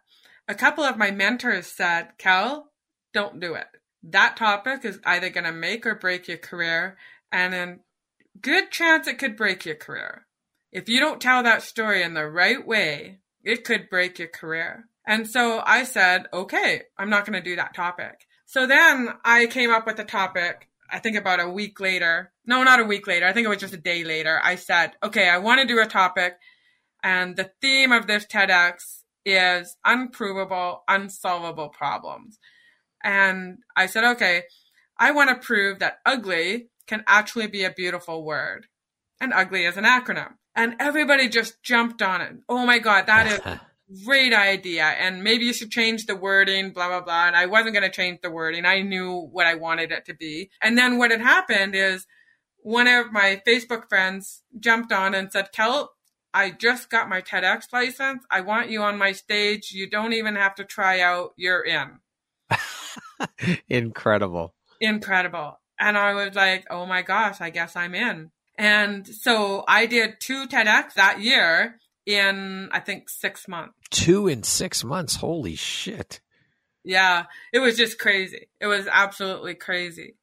B: a couple of my mentors said, Kel, don't do it. That topic is either going to make or break your career. And then good chance it could break your career. If you don't tell that story in the right way, it could break your career. And so I said, okay, I'm not going to do that topic. So then I came up with a topic, I think about a week later. No, not a week later. I think it was just a day later. I said, okay, I want to do a topic. And the theme of this TEDx is unprovable, unsolvable problems. And I said, okay, I want to prove that ugly can actually be a beautiful word. And ugly as an acronym and everybody just jumped on it. Oh my God, that is a great idea. And maybe you should change the wording, blah, blah, blah. And I wasn't going to change the wording. I knew what I wanted it to be. And then what had happened is one of my Facebook friends jumped on and said, Kel, I just got my TEDx license. I want you on my stage. You don't even have to try out. You're in.
A: Incredible.
B: Incredible. And I was like, oh my gosh, I guess I'm in. And so I did two TEDx that year in, I think, six months.
A: Two in six months. Holy shit.
B: Yeah. It was just crazy. It was absolutely crazy.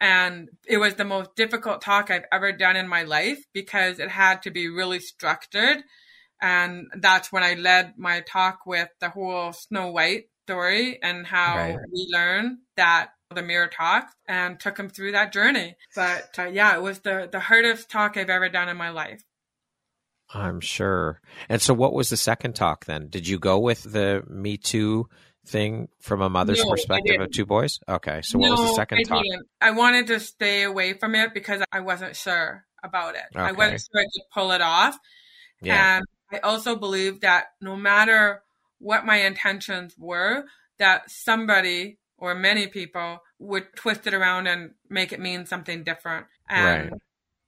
B: And it was the most difficult talk I've ever done in my life because it had to be really structured. And that's when I led my talk with the whole Snow White story and how right. we learn that the mirror talk and took him through that journey. But uh, yeah, it was the, the hardest talk I've ever done in my life.
A: I'm sure. And so, what was the second talk then? Did you go with the Me Too thing from a mother's
B: No,
A: perspective of two boys? Okay. So, what was the second
B: I
A: talk?
B: didn't. I wanted to stay away from it because I wasn't sure about it. I
A: Okay.
B: wasn't sure I could pull it off.
A: Yeah.
B: And I also believe that no matter what my intentions were, that somebody or many people would twist it around and make it mean something different. And
A: Right.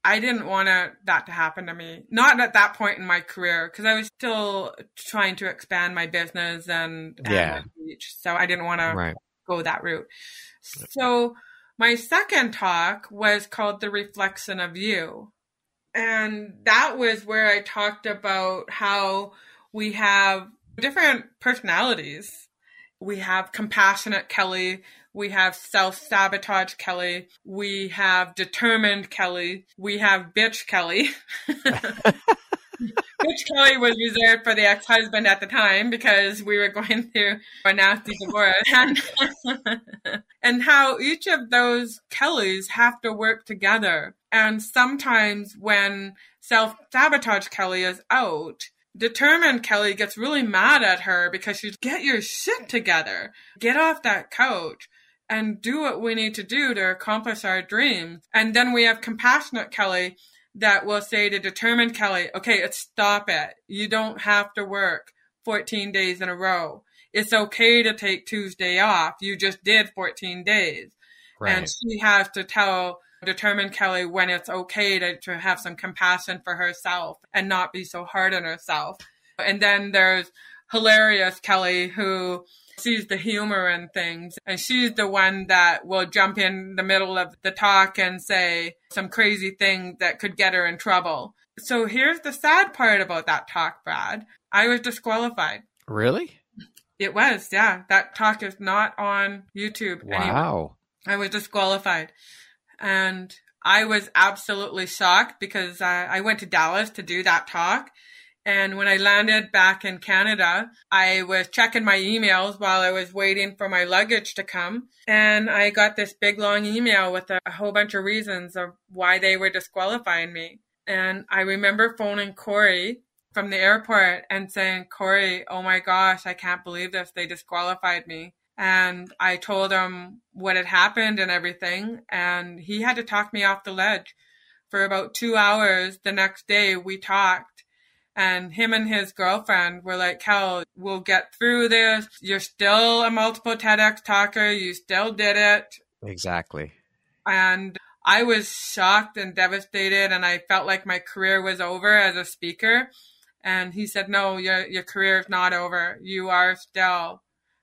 B: I didn't want to, that to happen to me. Not at that point in my career, because I was still trying to expand my business and, and
A: Yeah.
B: reach. So I didn't want to
A: Right.
B: go that route. So my second talk was called The Reflection of You. And that was where I talked about how we have different personalities. We have compassionate Kelly. We have self sabotage Kelly. We have determined Kelly. We have bitch Kelly. Bitch Kelly was reserved for the ex husband at the time because we were going through a nasty divorce. And, and how each of those Kellys have to work together. And sometimes when self sabotage Kelly is out, determined Kelly gets really mad at her because she's get your shit together. Get off that couch and do what we need to do to accomplish our dreams. And then we have compassionate Kelly that will say to determined Kelly, okay, it's stop it. You don't have to work 14 days in a row. It's okay to take Tuesday off. You just did 14 days.
A: Right.
B: And she has to tell determined Kelly when it's okay to, to have some compassion for herself and not be so hard on herself. And then there's hilarious Kelly who sees the humor in things and she's the one that will jump in the middle of the talk and say some crazy thing that could get her in trouble. So here's the sad part about that talk, Brad. I was disqualified.
A: really?
B: It was, yeah. That talk is not on YouTube anymore.
A: Wow.
B: I was disqualified. And I was absolutely shocked because I, I went to Dallas to do that talk. And when I landed back in Canada, I was checking my emails while I was waiting for my luggage to come. And I got this big long email with a, a whole bunch of reasons of why they were disqualifying me. And I remember phoning Corey from the airport and saying, Corey, oh my gosh, I can't believe this. They disqualified me. And I told him what had happened and everything. And he had to talk me off the ledge for about two hours. The next day we talked and him and his girlfriend were like, Kel, we'll get through this. You're still a multiple TEDx talker. You still did it.
A: Exactly.
B: And I was shocked and devastated and I felt like my career was over as a speaker. And he said, no, your, your career is not over. You are still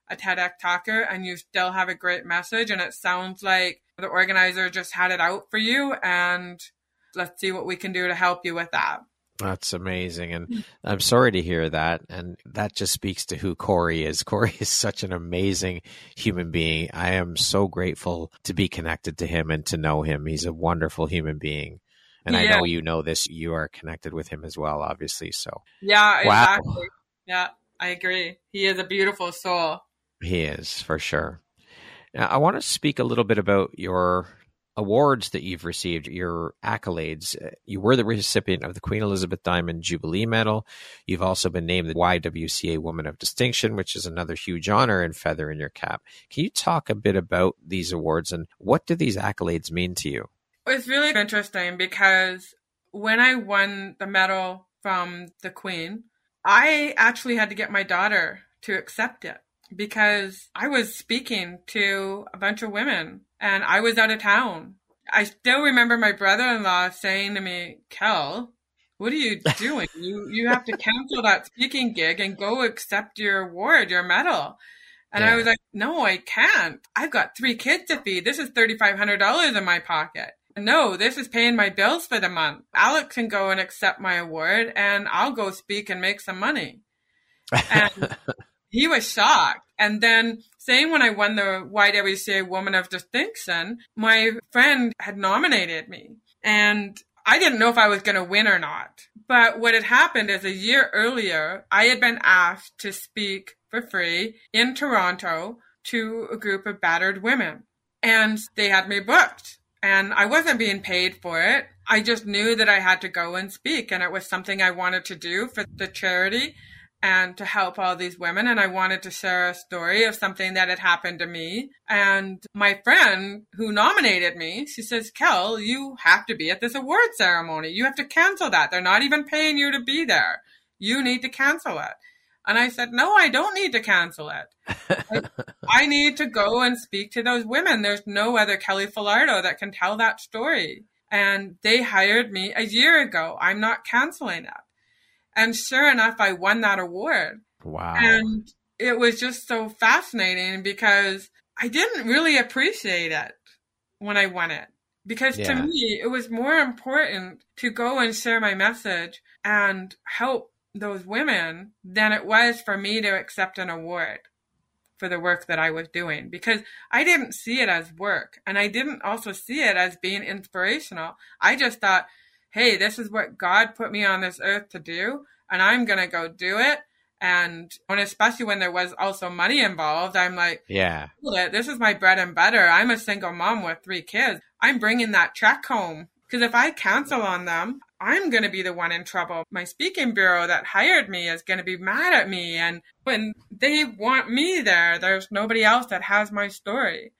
B: a TEDx talker and you still have a great message. And it sounds like the organizer just had it out for you. And let's see what we can do to help you with that.
A: That's amazing. And I'm sorry to hear that. And that just speaks to who Corey is. Corey is such an amazing human being. I am so grateful to be connected to him and to know him. He's a wonderful human being. And I know you know this. You are connected with him as well, obviously. So
B: Yeah,
A: Wow.
B: exactly. Yeah, I agree. He is a beautiful soul.
A: He is for sure. Now, I want to speak a little bit about your awards that you've received, your accolades. Uh, You were the recipient of the Queen Elizabeth Diamond Jubilee Medal. You've also been named the YWCA Woman of Distinction, which is another huge honor and feather in your cap. Can you talk a bit about these awards and what do these accolades mean to you?
B: It's really interesting because when I won the medal from the Queen, I actually had to get my daughter to accept it because I was speaking to a bunch of women and I was out of town. I still remember my brother-in-law saying to me, "Kel, what are you doing? you you have to cancel that speaking gig and go accept your award, your medal." And I was like, "No, I can't. I've got three kids to feed. This is $3500 in my pocket." No, this is paying my bills for the month. Alex can go and accept my award and I'll go speak and make some money. And he was shocked. And then, same when I won the YWCA Woman of Distinction, my friend had nominated me. And I didn't know if I was going to win or not. But what had happened is a year earlier, I had been asked to speak for free in Toronto to a group of battered women. And they had me booked. and I wasn't being paid for it. I just knew that I had to go and speak and it was something I wanted to do for the charity and to help all these women. And I wanted to share a story of something that had happened to me. And my friend who nominated me, she says, Kel, you have to be at this award ceremony. You have to cancel that. They're not even paying you to be there. You need to cancel it. And I said, no, I don't need to cancel it. I, I, need to go and speak to those women. There's no other Kelly Falardeau that can tell that story. And they hired me a year ago. I'm not canceling it. And sure enough, I won that award.
A: Wow.
B: And it was just so fascinating because I didn't really appreciate it when I won it. Because yeah. to me, it was more important to go and share my message and help those women than it was for me to accept an award for the work that I was doing because I didn't see it as work and I didn't also see it as being inspirational. I just thought, hey, this is what God put me on this earth to do and I'm going to go do it. And when, especially when there was also money involved, I'm like,
A: yeah,
B: this is my bread and butter. I'm a single mom with three kids. I'm bringing that check home because if I cancel on them, I'm going to be the one in trouble. My speaking bureau that hired me is going to be mad at me. And when they want me there, there's nobody else that has my story.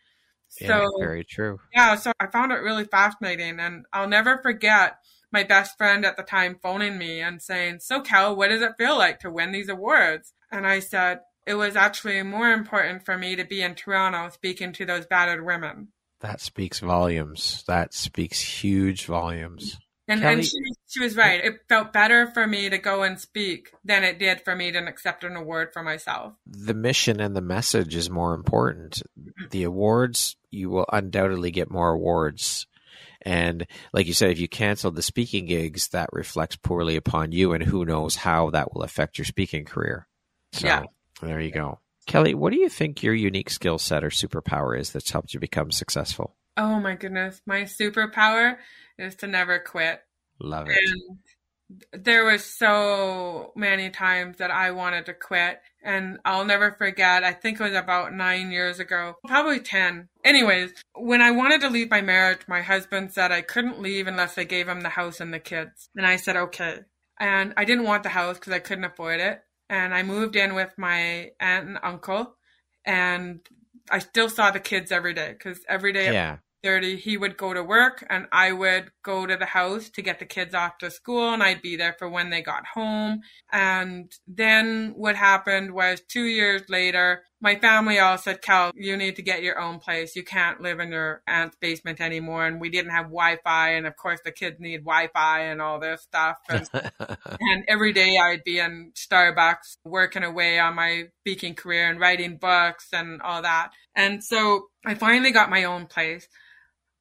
A: Yeah, so, very true.
B: Yeah, so I found it really fascinating. And I'll never forget my best friend at the time phoning me and saying, So, Cal, what does it feel like to win these awards? And I said, It was actually more important for me to be in Toronto speaking to those battered women.
A: That speaks volumes. That speaks huge volumes.
B: And, Kelly, and she, she was right. It felt better for me to go and speak than it did for me to accept an award for myself.
A: The mission and the message is more important. Mm-hmm. The awards, you will undoubtedly get more awards. And like you said, if you canceled the speaking gigs, that reflects poorly upon you, and who knows how that will affect your speaking career. So yeah. there you go. Kelly, what do you think your unique skill set or superpower is that's helped you become successful?
B: Oh my goodness. My superpower is to never quit.
A: Love it. And
B: there was so many times that I wanted to quit and I'll never forget. I think it was about nine years ago, probably 10. Anyways, when I wanted to leave my marriage, my husband said I couldn't leave unless I gave him the house and the kids. And I said, okay. And I didn't want the house because I couldn't afford it. And I moved in with my aunt and uncle and I still saw the kids every day because every day
A: yeah.
B: 30 he would go to work and i would go to the house to get the kids off to school and i'd be there for when they got home. And then what happened was two years later my family all said kel you need to get your own place. You can't live in your aunt's basement anymore. And we didn't have wi-fi and of course the kids need wi-fi and all this stuff. And, and every day i'd be in starbucks working away on my speaking career and writing books and all that. And so i finally got my own place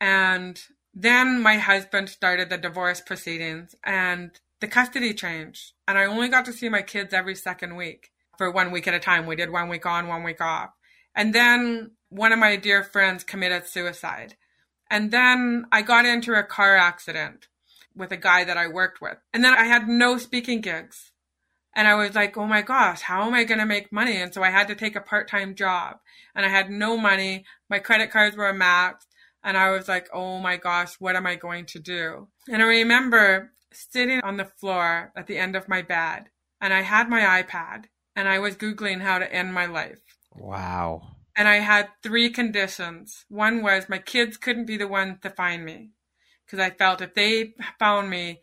B: and then my husband started the divorce proceedings and the custody changed. And I only got to see my kids every second week for one week at a time. We did one week on, one week off. And then one of my dear friends committed suicide. And then I got into a car accident with a guy that I worked with. And then I had no speaking gigs. And I was like, oh my gosh, how am I going to make money? And so I had to take a part time job. And I had no money. My credit cards were maxed. And I was like, oh my gosh, what am I going to do? And I remember sitting on the floor at the end of my bed and I had my iPad and I was Googling how to end my life.
A: Wow.
B: And I had three conditions. One was my kids couldn't be the ones to find me because I felt if they found me,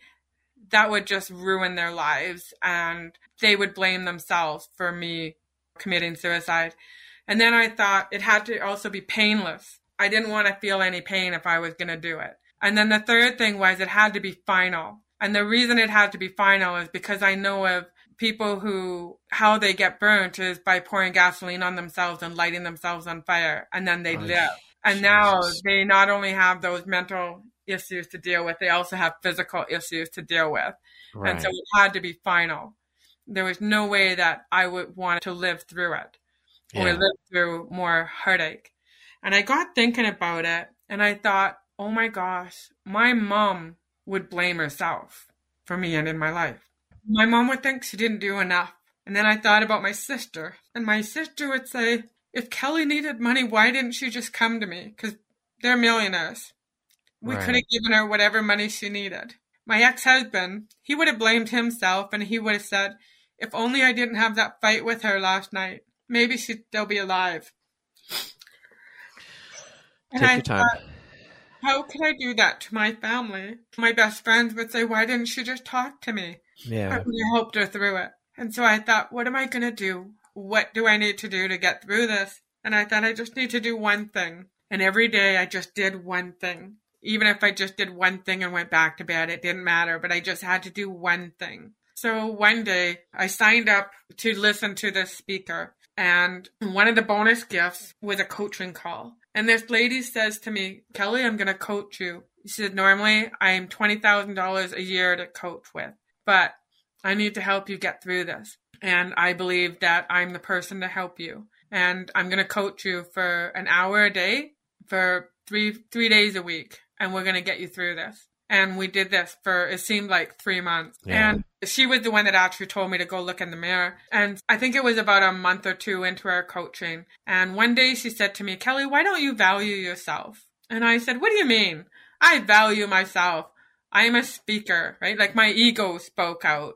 B: that would just ruin their lives and they would blame themselves for me committing suicide. And then I thought it had to also be painless. I didn't want to feel any pain if I was going to do it. And then the third thing was it had to be final. And the reason it had to be final is because I know of people who, how they get burnt is by pouring gasoline on themselves and lighting themselves on fire and then they oh, live. And Jesus. now they not only have those mental issues to deal with, they also have physical issues to deal with. Right. And so it had to be final. There was no way that I would want to live through it yeah. or live through more heartache. And I got thinking about it and I thought, oh my gosh, my mom would blame herself for me ending my life. My mom would think she didn't do enough. And then I thought about my sister, and my sister would say, if Kelly needed money, why didn't she just come to me? Because they're millionaires. We
A: Right.
B: could have given her whatever money she needed. My ex husband, he would have blamed himself and he would have said, if only I didn't have that fight with her last night, maybe she'd still be alive. And
A: Take
B: I
A: your time.
B: thought, how could I do that to my family? My best friends would say, why didn't she just talk to me?
A: Yeah.
B: would have helped her through it. And so I thought, what am I going to do? What do I need to do to get through this? And I thought, I just need to do one thing. And every day I just did one thing. Even if I just did one thing and went back to bed, it didn't matter, but I just had to do one thing. So one day I signed up to listen to this speaker and one of the bonus gifts was a coaching call. And this lady says to me, Kelly, I'm going to coach you. She said, normally I'm $20,000 a year to coach with, but I need to help you get through this. And I believe that I'm the person to help you. And I'm going to coach you for an hour a day for three, three days a week. And we're going to get you through this. And we did this for, it seemed like three months.
A: Yeah.
B: And she was the one that actually told me to go look in the mirror. And I think it was about a month or two into our coaching. And one day she said to me, Kelly, why don't you value yourself? And I said, what do you mean? I value myself. I'm a speaker, right? Like my ego spoke out.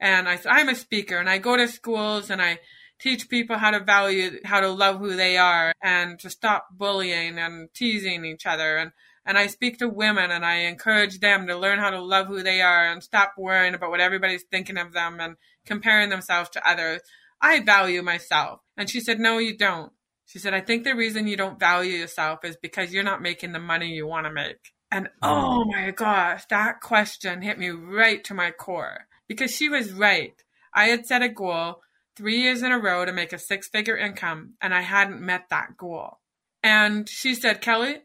B: And I said, I'm a speaker and I go to schools and I teach people how to value, how to love who they are and to stop bullying and teasing each other. And, and I speak to women and I encourage them to learn how to love who they are and stop worrying about what everybody's thinking of them and comparing themselves to others. I value myself. And she said, no, you don't. She said, I think the reason you don't value yourself is because you're not making the money you want to make. And oh mm. my gosh, that question hit me right to my core because she was right. I had set a goal three years in a row to make a six figure income and I hadn't met that goal. And she said, Kelly,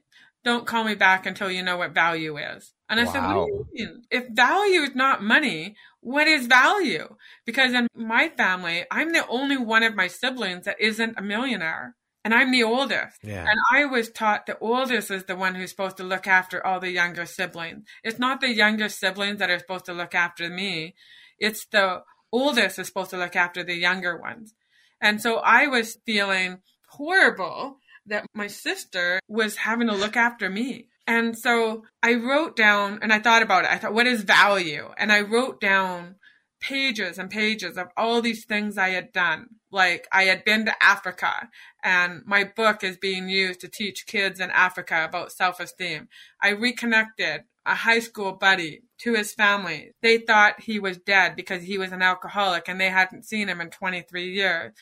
B: don't call me back until you know what value is. And I said, what do you mean? If value is not money, what is value? Because in my family, I'm the only one of my siblings that isn't a millionaire. And I'm the oldest.
A: Yeah.
B: And I was taught the oldest is the one who's supposed to look after all the younger siblings. It's not the younger siblings that are supposed to look after me. It's the oldest is supposed to look after the younger ones. And so I was feeling horrible that my sister was having to look after me. And so I wrote down and I thought about it. I thought, what is value? And I wrote down pages and pages of all these things I had done. Like I had been to Africa and my book is being used to teach kids in Africa about self esteem. I reconnected a high school buddy to his family. They thought he was dead because he was an alcoholic and they hadn't seen him in 23 years.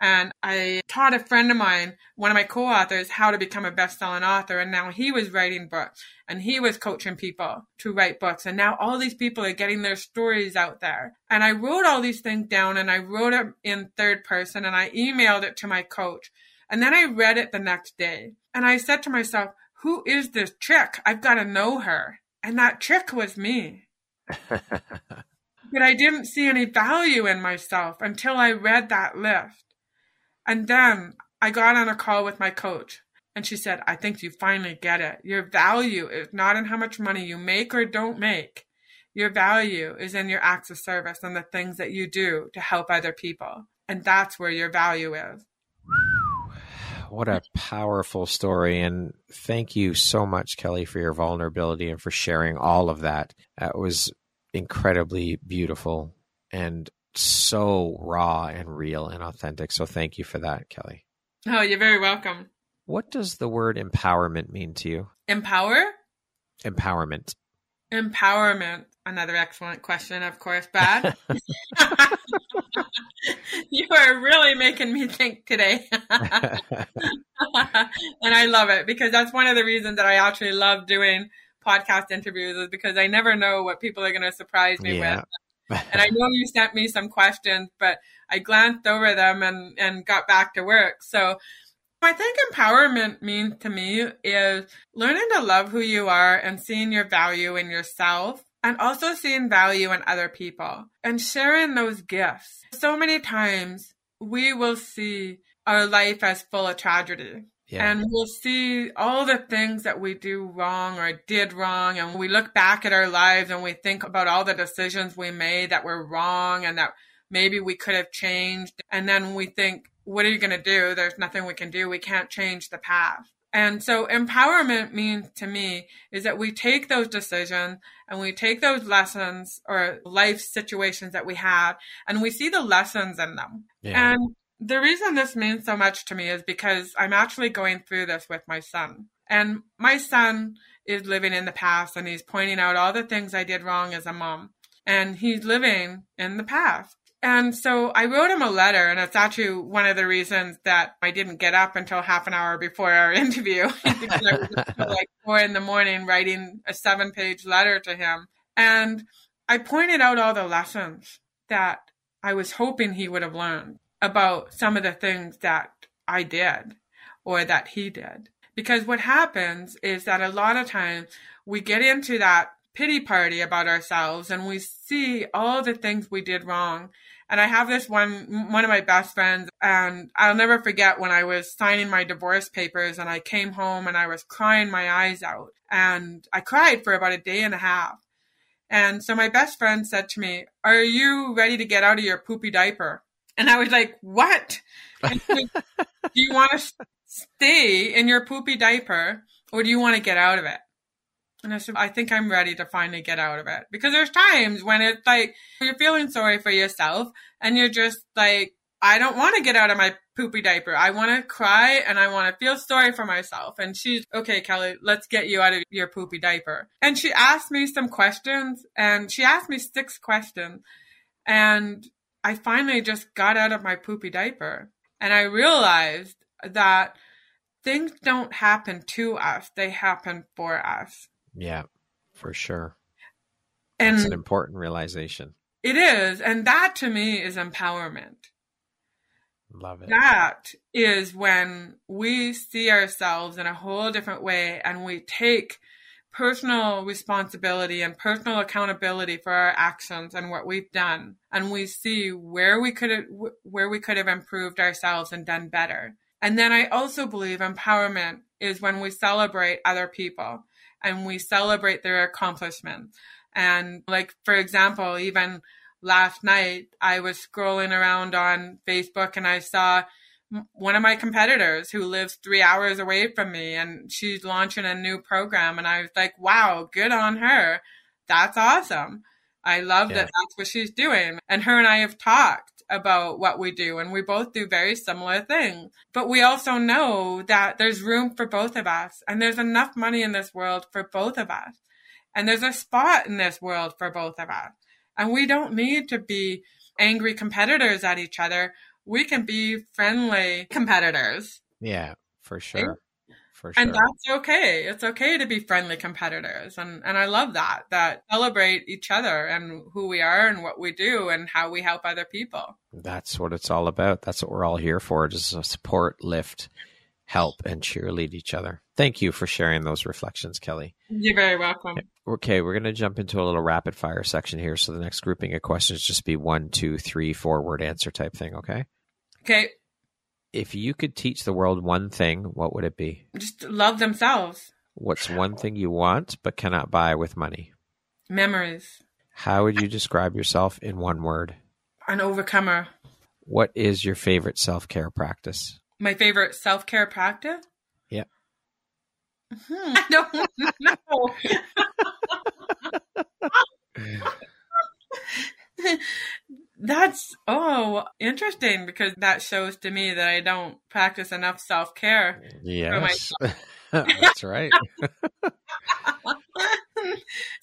B: And I taught a friend of mine, one of my co-authors, how to become a best-selling author. And now he was writing books and he was coaching people to write books. And now all these people are getting their stories out there. And I wrote all these things down and I wrote it in third person and I emailed it to my coach. And then I read it the next day and I said to myself, who is this chick? I've got to know her. And that chick was me. But I didn't see any value in myself until I read that list. And then I got on a call with my coach and she said, I think you finally get it. Your value is not in how much money you make or don't make. Your value is in your acts of service and the things that you do to help other people. And that's where your value is.
A: What a powerful story. And thank you so much, Kelly, for your vulnerability and for sharing all of that. That was incredibly beautiful and so raw and real and authentic. So thank you for that, Kelly.
B: Oh, you're very welcome.
A: What does the word empowerment mean to you?
B: Empower?
A: Empowerment.
B: Empowerment. Another excellent question, of course, Brad. you are really making me think today. and I love it because that's one of the reasons that I actually love doing podcast interviews is because I never know what people are going to surprise me
A: Yeah.
B: with. And I know you sent me some questions, but I glanced over them and, and got back to work. So I think empowerment means to me is learning to love who you are and seeing your value in yourself and also seeing value in other people and sharing those gifts. So many times we will see our life as full of tragedy.
A: Yeah.
B: And we'll see all the things that we do wrong or did wrong. And we look back at our lives and we think about all the decisions we made that were wrong and that maybe we could have changed. And then we think, what are you going to do? There's nothing we can do. We can't change the past. And so empowerment means to me is that we take those decisions and we take those lessons or life situations that we have and we see the lessons in them. Yeah. And the reason this means so much to me is because I'm actually going through this with my son. And my son is living in the past and he's pointing out all the things I did wrong as a mom. And he's living in the past. And so I wrote him a letter, and it's actually one of the reasons that I didn't get up until half an hour before our interview because I was like four in the morning writing a seven page letter to him. And I pointed out all the lessons that I was hoping he would have learned about some of the things that I did or that he did. Because what happens is that a lot of times we get into that pity party about ourselves and we see all the things we did wrong. And I have this one, one of my best friends and I'll never forget when I was signing my divorce papers and I came home and I was crying my eyes out and I cried for about a day and a half. And so my best friend said to me, are you ready to get out of your poopy diaper? And I was like, what? Do you want to stay in your poopy diaper or do you want to get out of it? And I said, I think I'm ready to finally get out of it. Because there's times when it's like you're feeling sorry for yourself and you're just like, I don't want to get out of my poopy diaper. I want to cry and I want to feel sorry for myself. And she's, okay, Kelly, let's get you out of your poopy diaper. And she asked me some questions and she asked me six questions. And I finally just got out of my poopy diaper and I realized that things don't happen to us, they happen for us.
A: Yeah, for sure. And it's an important realization.
B: It is. And that to me is empowerment.
A: Love it.
B: That is when we see ourselves in a whole different way and we take personal responsibility and personal accountability for our actions and what we've done. And we see where we could have, where we could have improved ourselves and done better. And then i also believe empowerment is when we celebrate other people and we celebrate their accomplishments. And like for example even last night i was scrolling around on facebook and i saw one of my competitors who lives three hours away from me and she's launching a new program. And I was like, wow, good on her. That's awesome. I love yeah. that that's what she's doing. And her and I have talked about what we do and we both do very similar things. But we also know that there's room for both of us and there's enough money in this world for both of us. And there's a spot in this world for both of us. And we don't need to be angry competitors at each other we can be friendly competitors.
A: Yeah, for sure. Right? For
B: sure. And that's okay. It's okay to be friendly competitors. And and I love that. That celebrate each other and who we are and what we do and how we help other people.
A: That's what it's all about. That's what we're all here for, just to support, lift, help, and cheerlead each other. Thank you for sharing those reflections, Kelly.
B: You're very welcome.
A: Okay, we're going to jump into a little rapid fire section here. So the next grouping of questions just be one, two, three, four word answer type thing. Okay.
B: Okay.
A: If you could teach the world one thing, what would it be?
B: Just love themselves.
A: What's one thing you want but cannot buy with money?
B: Memories.
A: How would you describe yourself in one word?
B: An overcomer.
A: What is your favorite self care practice?
B: My favorite self care practice?
A: Yeah.
B: Hmm, I don't know. That's oh interesting because that shows to me that I don't practice enough self care.
A: Yes, that's right.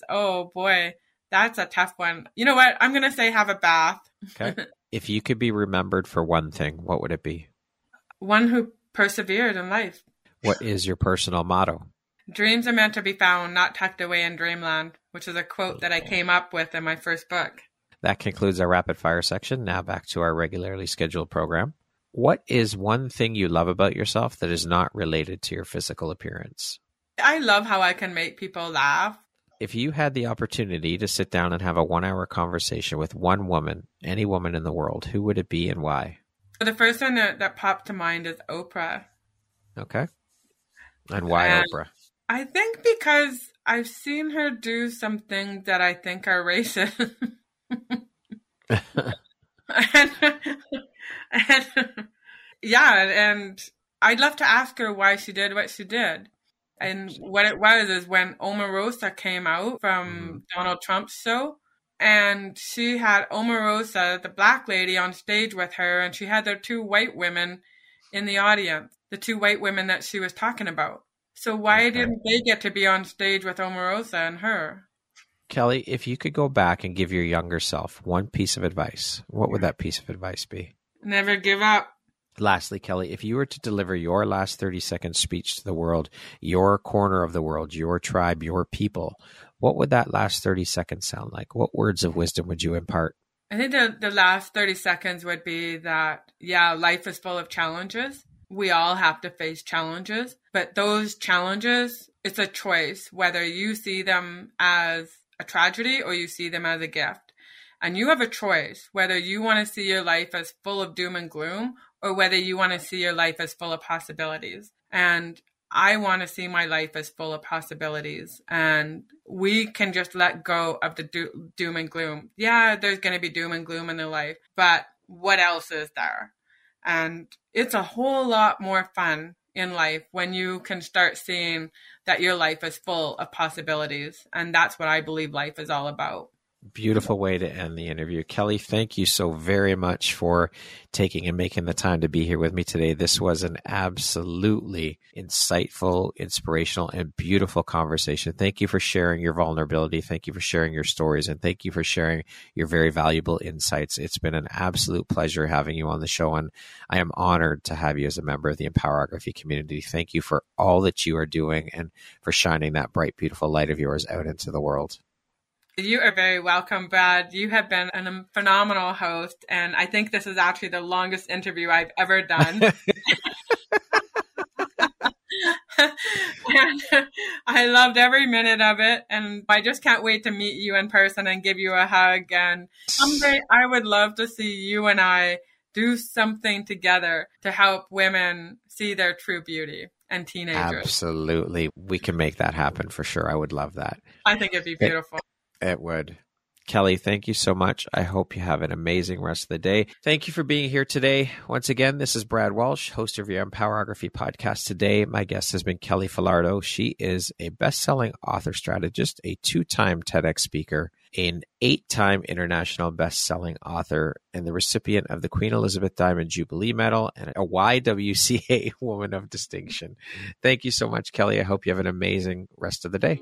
B: oh boy, that's a tough one. You know what? I'm gonna say have a bath.
A: Okay. if you could be remembered for one thing, what would it be?
B: One who persevered in life.
A: What is your personal motto?
B: Dreams are meant to be found, not tucked away in dreamland, which is a quote that I came up with in my first book.
A: That concludes our rapid fire section. Now back to our regularly scheduled program. What is one thing you love about yourself that is not related to your physical appearance?
B: I love how I can make people laugh.
A: If you had the opportunity to sit down and have a one hour conversation with one woman, any woman in the world, who would it be and why?
B: The first one that, that popped to mind is Oprah.
A: Okay. And why and Oprah?
B: I think because I've seen her do some things that I think are racist. And, and, yeah, and I'd love to ask her why she did what she did. And what it was is when Omarosa came out from mm-hmm. Donald Trump's show, and she had Omarosa, the black lady, on stage with her, and she had the two white women in the audience, the two white women that she was talking about. So why okay. didn't they get to be on stage with Omarosa and her?
A: Kelly, if you could go back and give your younger self one piece of advice, what would that piece of advice be?
B: Never give up.
A: Lastly, Kelly, if you were to deliver your last 30 second speech to the world, your corner of the world, your tribe, your people, what would that last 30 seconds sound like? What words of wisdom would you impart?
B: I think the, the last 30 seconds would be that, yeah, life is full of challenges. We all have to face challenges, but those challenges, it's a choice whether you see them as a tragedy or you see them as a gift. And you have a choice whether you want to see your life as full of doom and gloom or whether you want to see your life as full of possibilities. And I want to see my life as full of possibilities. And we can just let go of the do- doom and gloom. Yeah, there's going to be doom and gloom in the life, but what else is there? And it's a whole lot more fun in life when you can start seeing that your life is full of possibilities. And that's what I believe life is all about.
A: Beautiful way to end the interview. Kelly, thank you so very much for taking and making the time to be here with me today. This was an absolutely insightful, inspirational, and beautiful conversation. Thank you for sharing your vulnerability. Thank you for sharing your stories. And thank you for sharing your very valuable insights. It's been an absolute pleasure having you on the show. And I am honored to have you as a member of the Empowerography community. Thank you for all that you are doing and for shining that bright, beautiful light of yours out into the world.
B: You are very welcome, Brad. You have been a phenomenal host, and I think this is actually the longest interview I've ever done. I loved every minute of it, and I just can't wait to meet you in person and give you a hug. And someday I would love to see you and I do something together to help women see their true beauty and teenagers.
A: Absolutely. We can make that happen for sure. I would love that.
B: I think it'd be beautiful.
A: It would. Kelly, thank you so much. I hope you have an amazing rest of the day. Thank you for being here today. Once again, this is Brad Walsh, host of your Empowerography podcast. Today, my guest has been Kelly Falardeau. She is a best selling author strategist, a two time TEDx speaker, an eight time international best selling author, and the recipient of the Queen Elizabeth Diamond Jubilee Medal and a YWCA Woman of Distinction. Thank you so much, Kelly. I hope you have an amazing rest of the day.